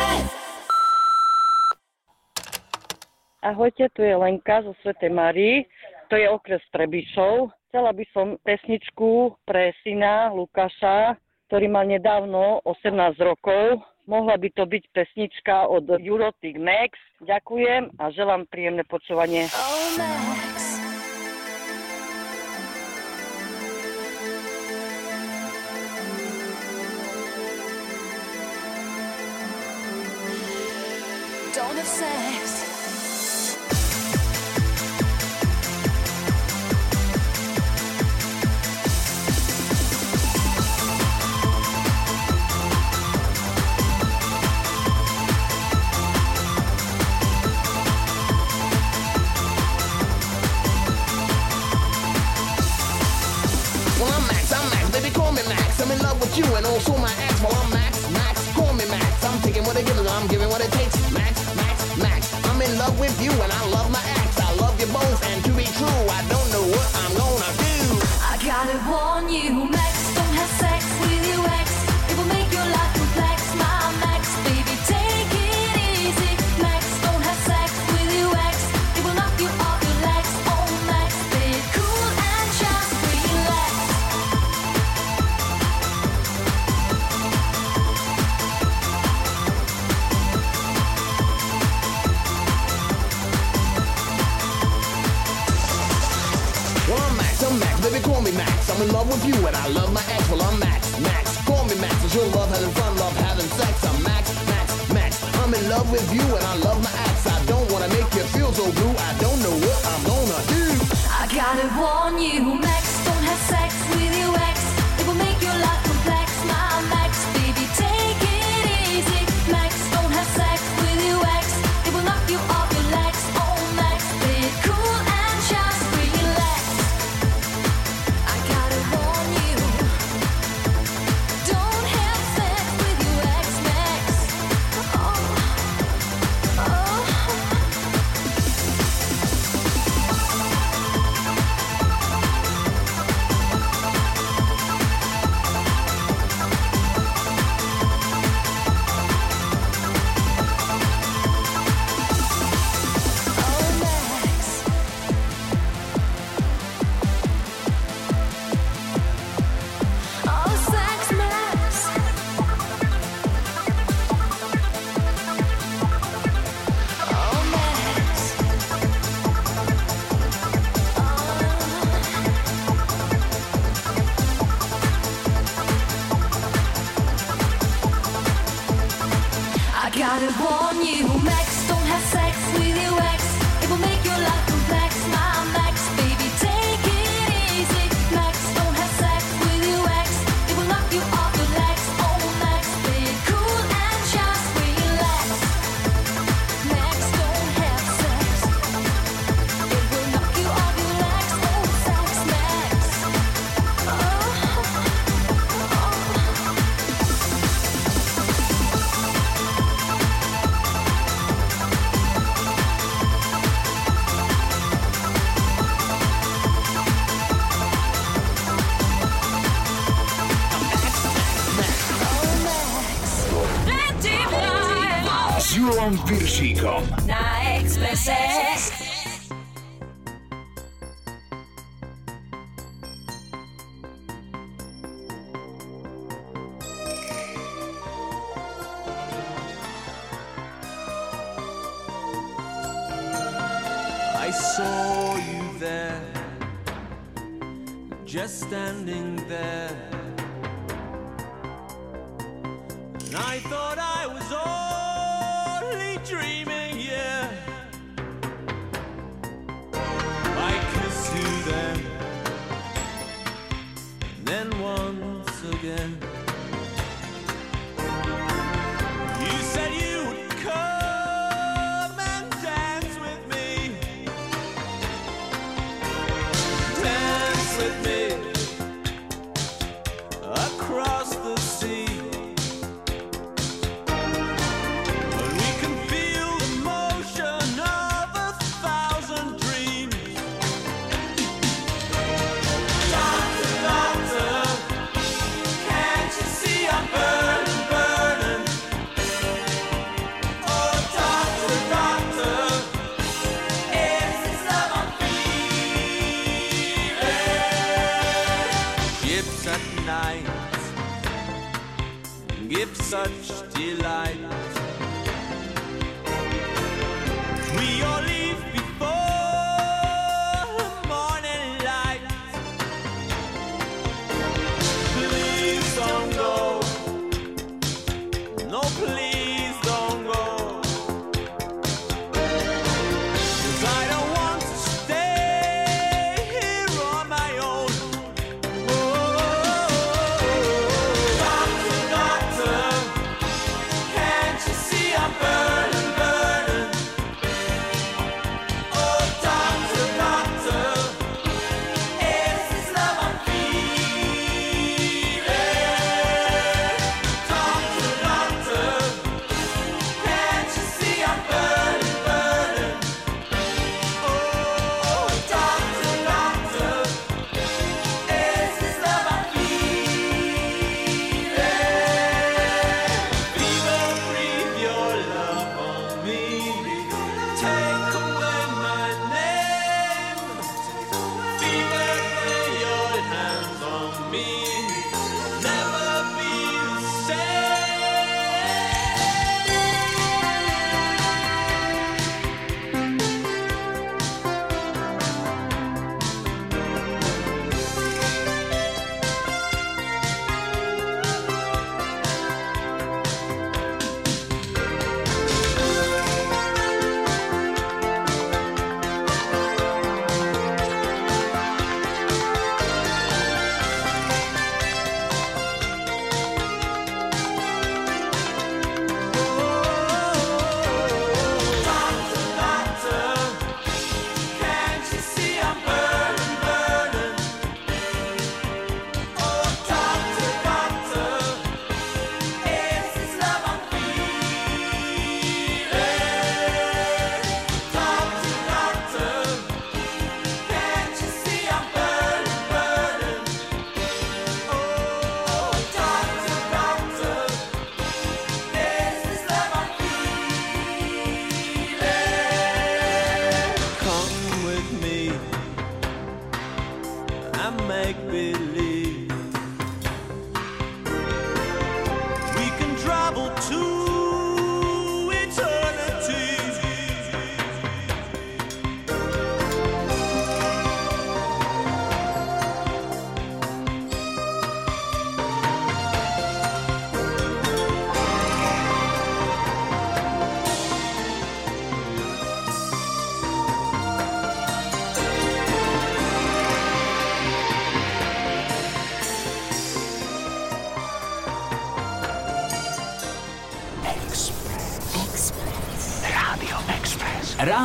Ahojte, tu je Lenka zo Svetej Marii, to je okres Trebišov. Chcela by som pesničku pre syna Lukáša, ktorý mal nedávno 18 rokov. Mohla by to byť pesnička od Eurotic Max. Ďakujem a želám príjemné počúvanie. Don't have sex. You and also my ex. Well, I'm Max, Max, call me Max. I'm taking what it gives, I'm giving what it takes. Max, Max, Max. I'm in love with you and I love my ex. With you and I love my ex. Well, I'm Max, Max, call me Max. It's your love having fun, love having sex. I'm Max, Max, Max. I'm in love with you and I love my ex. I saw you there, just standing there. And I thought I was only dreaming, yeah. I kissed you then, and then once again.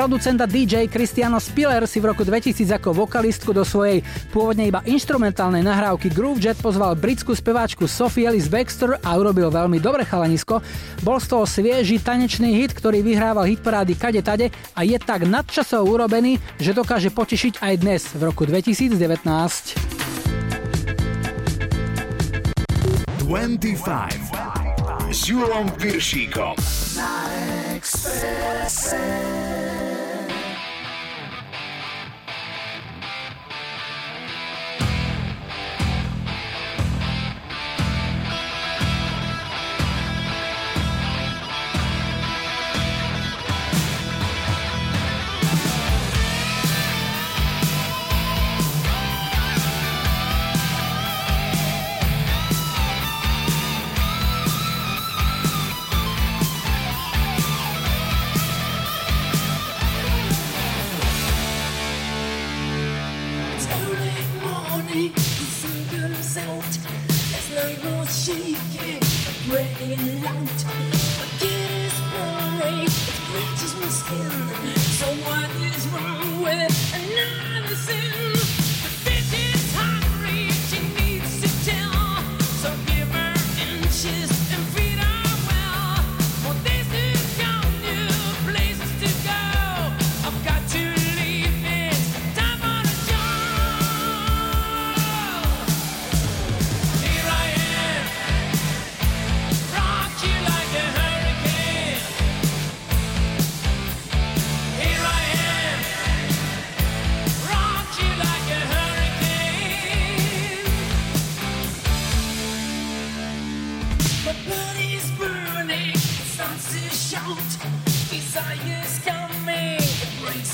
Producent a DJ Cristiano Spiller si v roku 2000 ako vokalistku do svojej pôvodne iba instrumentálnej nahrávky Groove Jet pozval britskú speváčku Sophie Ellis Baxter a urobil veľmi dobre chalanisko. Bol z toho svieži tanečný hit, ktorý vyhrával hitparády kade tade a je tak nadčasov urobený, že dokáže potešiť aj dnes v roku 2019. 25 s Julom Piršíkom. Na Expresse.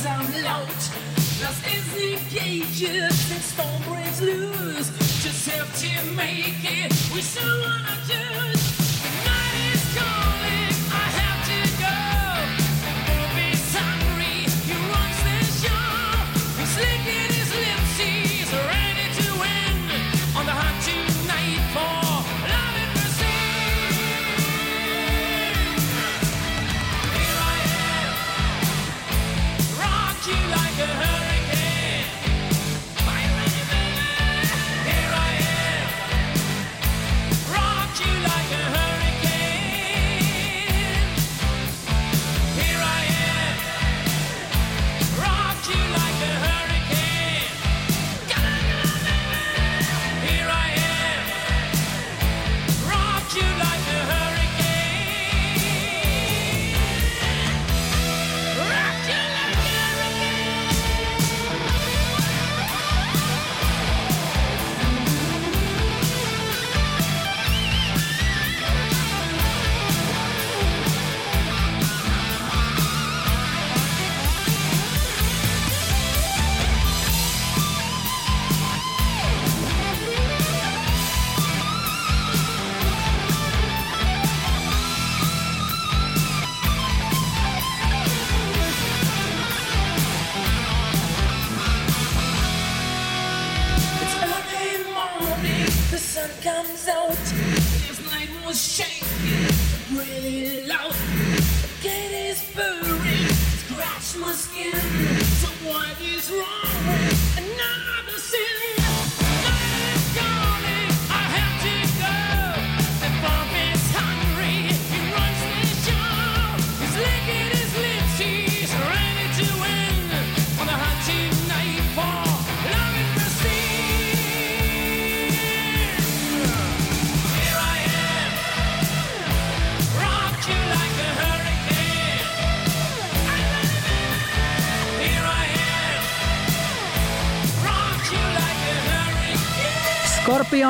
langsam laut. Das ist nicht gauges, this storm breaks loose. Just have to make it, we still wanna do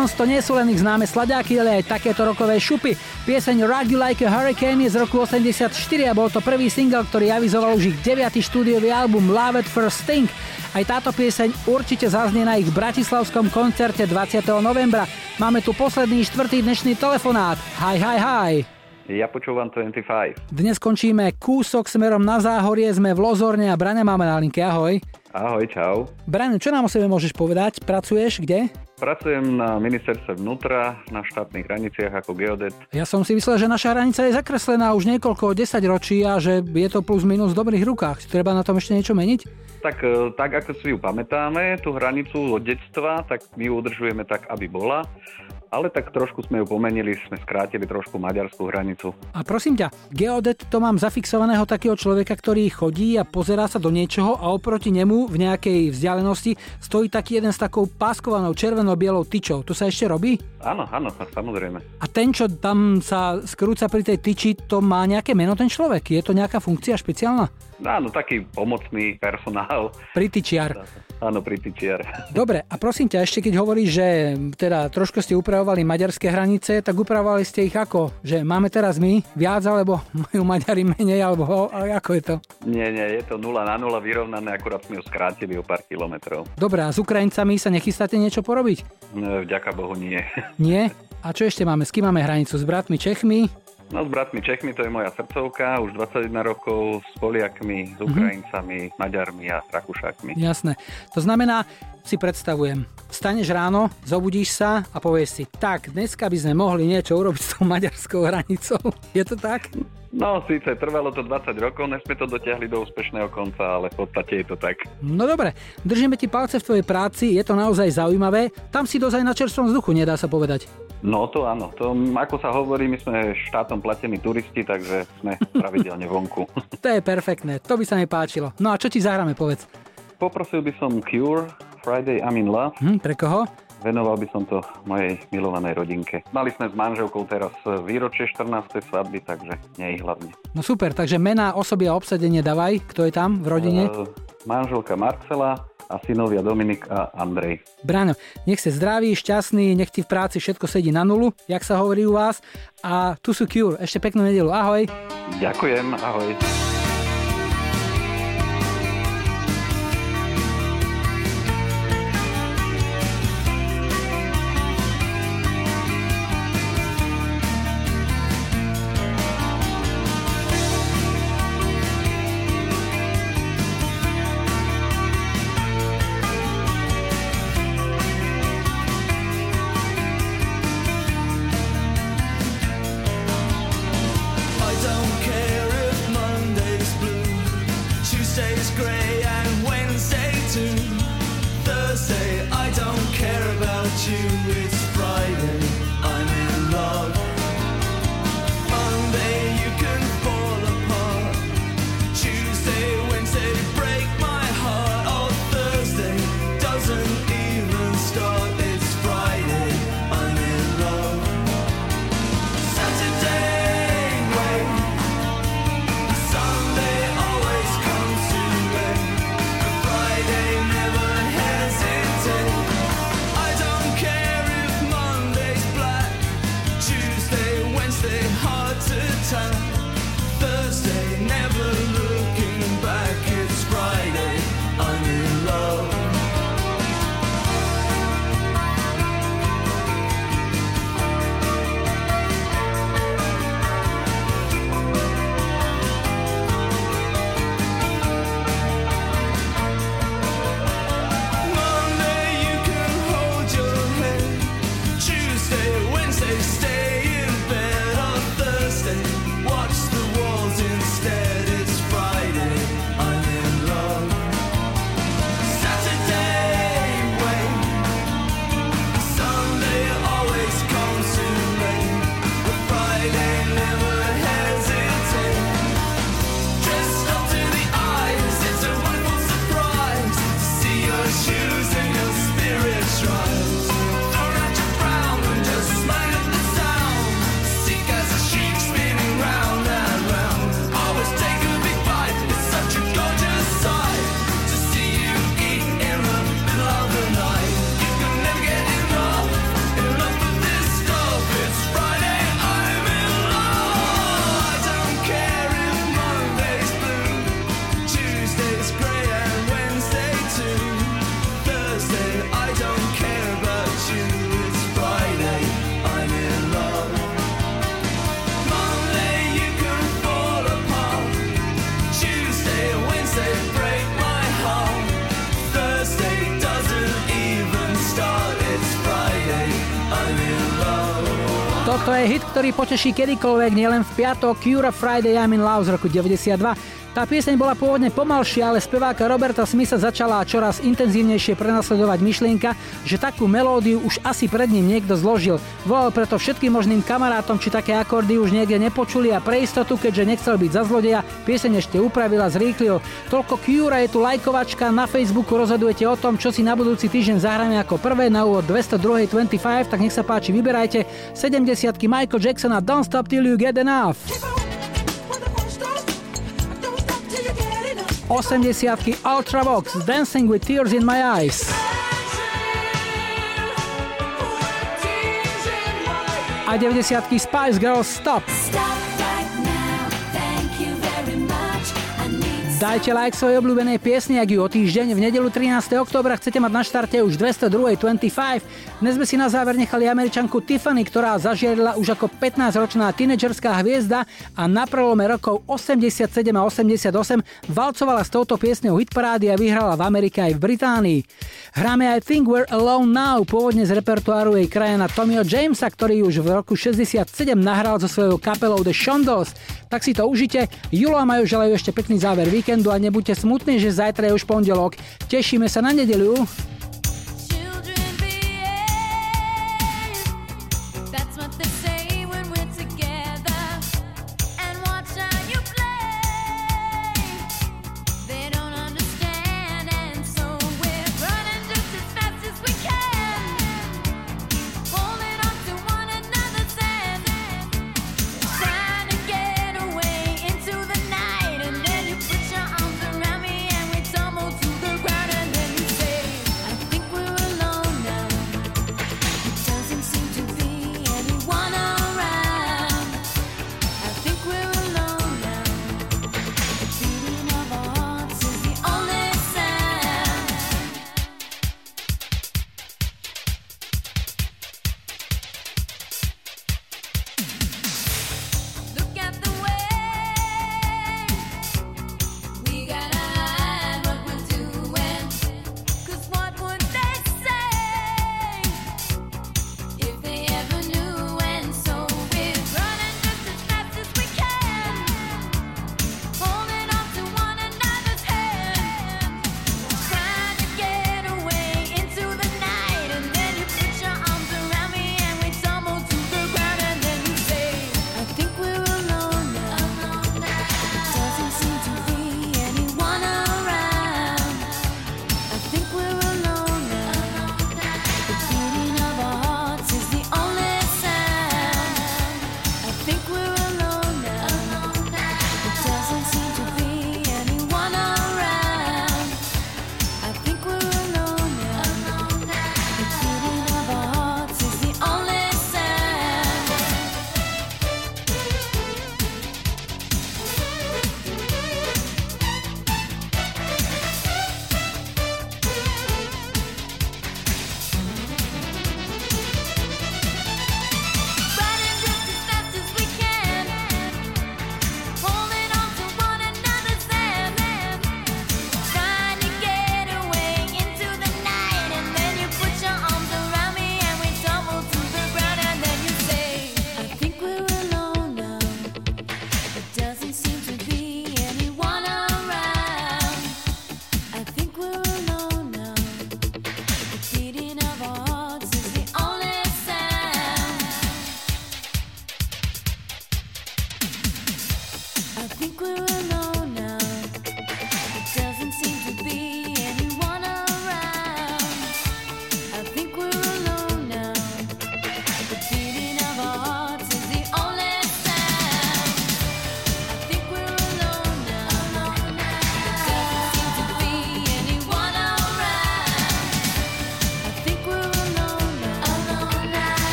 Scorpions to nie sú len ich známe sladáky, ale aj takéto rokové šupy. Pieseň You Like a Hurricane je z roku 84 a bol to prvý single, ktorý avizoval už ich 9. štúdiový album Love at First Sting. Aj táto pieseň určite zaznie na ich bratislavskom koncerte 20. novembra. Máme tu posledný štvrtý dnešný telefonát. Hi, hi, hi. Ja počúvam 25. Dnes končíme kúsok smerom na záhorie, sme v Lozorne a Brane máme na linke. Ahoj. Ahoj, čau. Brane, čo nám o sebe môžeš povedať? Pracuješ kde? Pracujem na ministerstve vnútra, na štátnych hraniciach ako geodet. Ja som si myslel, že naša hranica je zakreslená už niekoľko 10 ročí a že je to plus minus v dobrých rukách. Treba na tom ešte niečo meniť? Tak, e, tak ako si ju pamätáme, tú hranicu od detstva, tak my ju udržujeme tak, aby bola. Ale tak trošku sme ju pomenili, sme skrátili trošku maďarskú hranicu. A prosím ťa, geodet to mám zafixovaného takého človeka, ktorý chodí a pozerá sa do niečoho a oproti nemu v nejakej vzdialenosti stojí taký jeden s takou páskovanou červeno-bielou tyčou. To sa ešte robí? Áno, áno, samozrejme. A ten, čo tam sa skrúca pri tej tyči, to má nejaké meno ten človek? Je to nejaká funkcia špeciálna? Áno, taký pomocný personál. Pritičiar. Áno, pritičiar. Dobre, a prosím ťa, ešte keď hovoríš, že teda trošku ste upravovali maďarské hranice, tak upravovali ste ich ako? Že máme teraz my viac, alebo majú Maďari menej, alebo ale ako je to? Nie, nie, je to 0 na 0 vyrovnané, akurát sme ju skrátili o pár kilometrov. Dobre, a s Ukrajincami sa nechystáte niečo porobiť? No, Vďaka Bohu nie. Nie? A čo ešte máme? S kým máme hranicu? S bratmi Čechmi? No s bratmi Čechmi, to je moja srdcovka, už 21 rokov, s Poliakmi, s Ukrajincami, Maďarmi a Rakúšakmi. Jasné. To znamená, si predstavujem, vstaneš ráno, zobudíš sa a povieš si, tak, dneska by sme mohli niečo urobiť s tou maďarskou hranicou. Je to tak? No síce trvalo to 20 rokov, než sme to dotiahli do úspešného konca, ale v podstate je to tak. No dobre, držíme ti palce v tvojej práci, je to naozaj zaujímavé. Tam si dozaj na čerstvom vzduchu, nedá sa povedať. No to áno, to ako sa hovorí, my sme štátom platení turisti, takže sme pravidelne vonku. To je perfektné, to by sa mi páčilo. No a čo ti zahráme, povedz? Poprosil by som Cure, Friday I'm in Love. Hm, pre koho? Venoval by som to mojej milovanej rodinke. Mali sme s manželkou teraz výročie 14. svadby, takže nie ich hlavne. No super, takže mená, osoby a obsadenie davaj, kto je tam v rodine? E, manželka Marcela a synovia Dominik a Andrej. Bráňo, nech si zdravý, šťastný, nech ti v práci všetko sedí na nulu, jak sa hovorí u vás. A tu sú Cure, ešte peknú nedelu, ahoj. Ďakujem, ahoj. Ktorý poteší kedykoľvek, nielen v piatok Cura Friday I'm in Love z roku 92. Tá pieseň bola pôvodne pomalšia, ale speváka Roberta Smitha začala čoraz intenzívnejšie prenasledovať myšlienka, že takú melódiu už asi pred ním niekto zložil. Volal preto všetkým možným kamarátom, či také akordy už niekde nepočuli a pre istotu, keďže nechcel byť za zlodeja, pieseň ešte upravila, zrýchlil. Toľko Cura je tu lajkovačka, na Facebooku rozhodujete o tom, čo si na budúci týždeň zahráme ako prvé na úvod 202.25, tak nech sa páči, vyberajte 70 Michael Jacksona Don't Stop Till You Get Enough. 80 Ultravox Dancing with Tears in My Eyes. A 90 Spice Girls Stop. Dajte like svojej obľúbenej piesni, ak ju o týždeň v nedelu 13. októbra chcete mať na štarte už 202.25. Dnes sme si na záver nechali američanku Tiffany, ktorá zažiarila už ako 15-ročná tínedžerská hviezda a na prelome rokov 87 a 88 valcovala s touto piesňou hitparády a vyhrala v Amerike aj v Británii. Hráme I Think We're Alone Now, pôvodne z repertoáru jej krajana Tommyho Jamesa, ktorý už v roku 67 nahral so svojou kapelou The Shondells. Tak si to užite. Julo a Majo želajú ešte pekný záver víkendu a nebuďte smutní, že zajtra je už pondelok. Tešíme sa na nedeliu.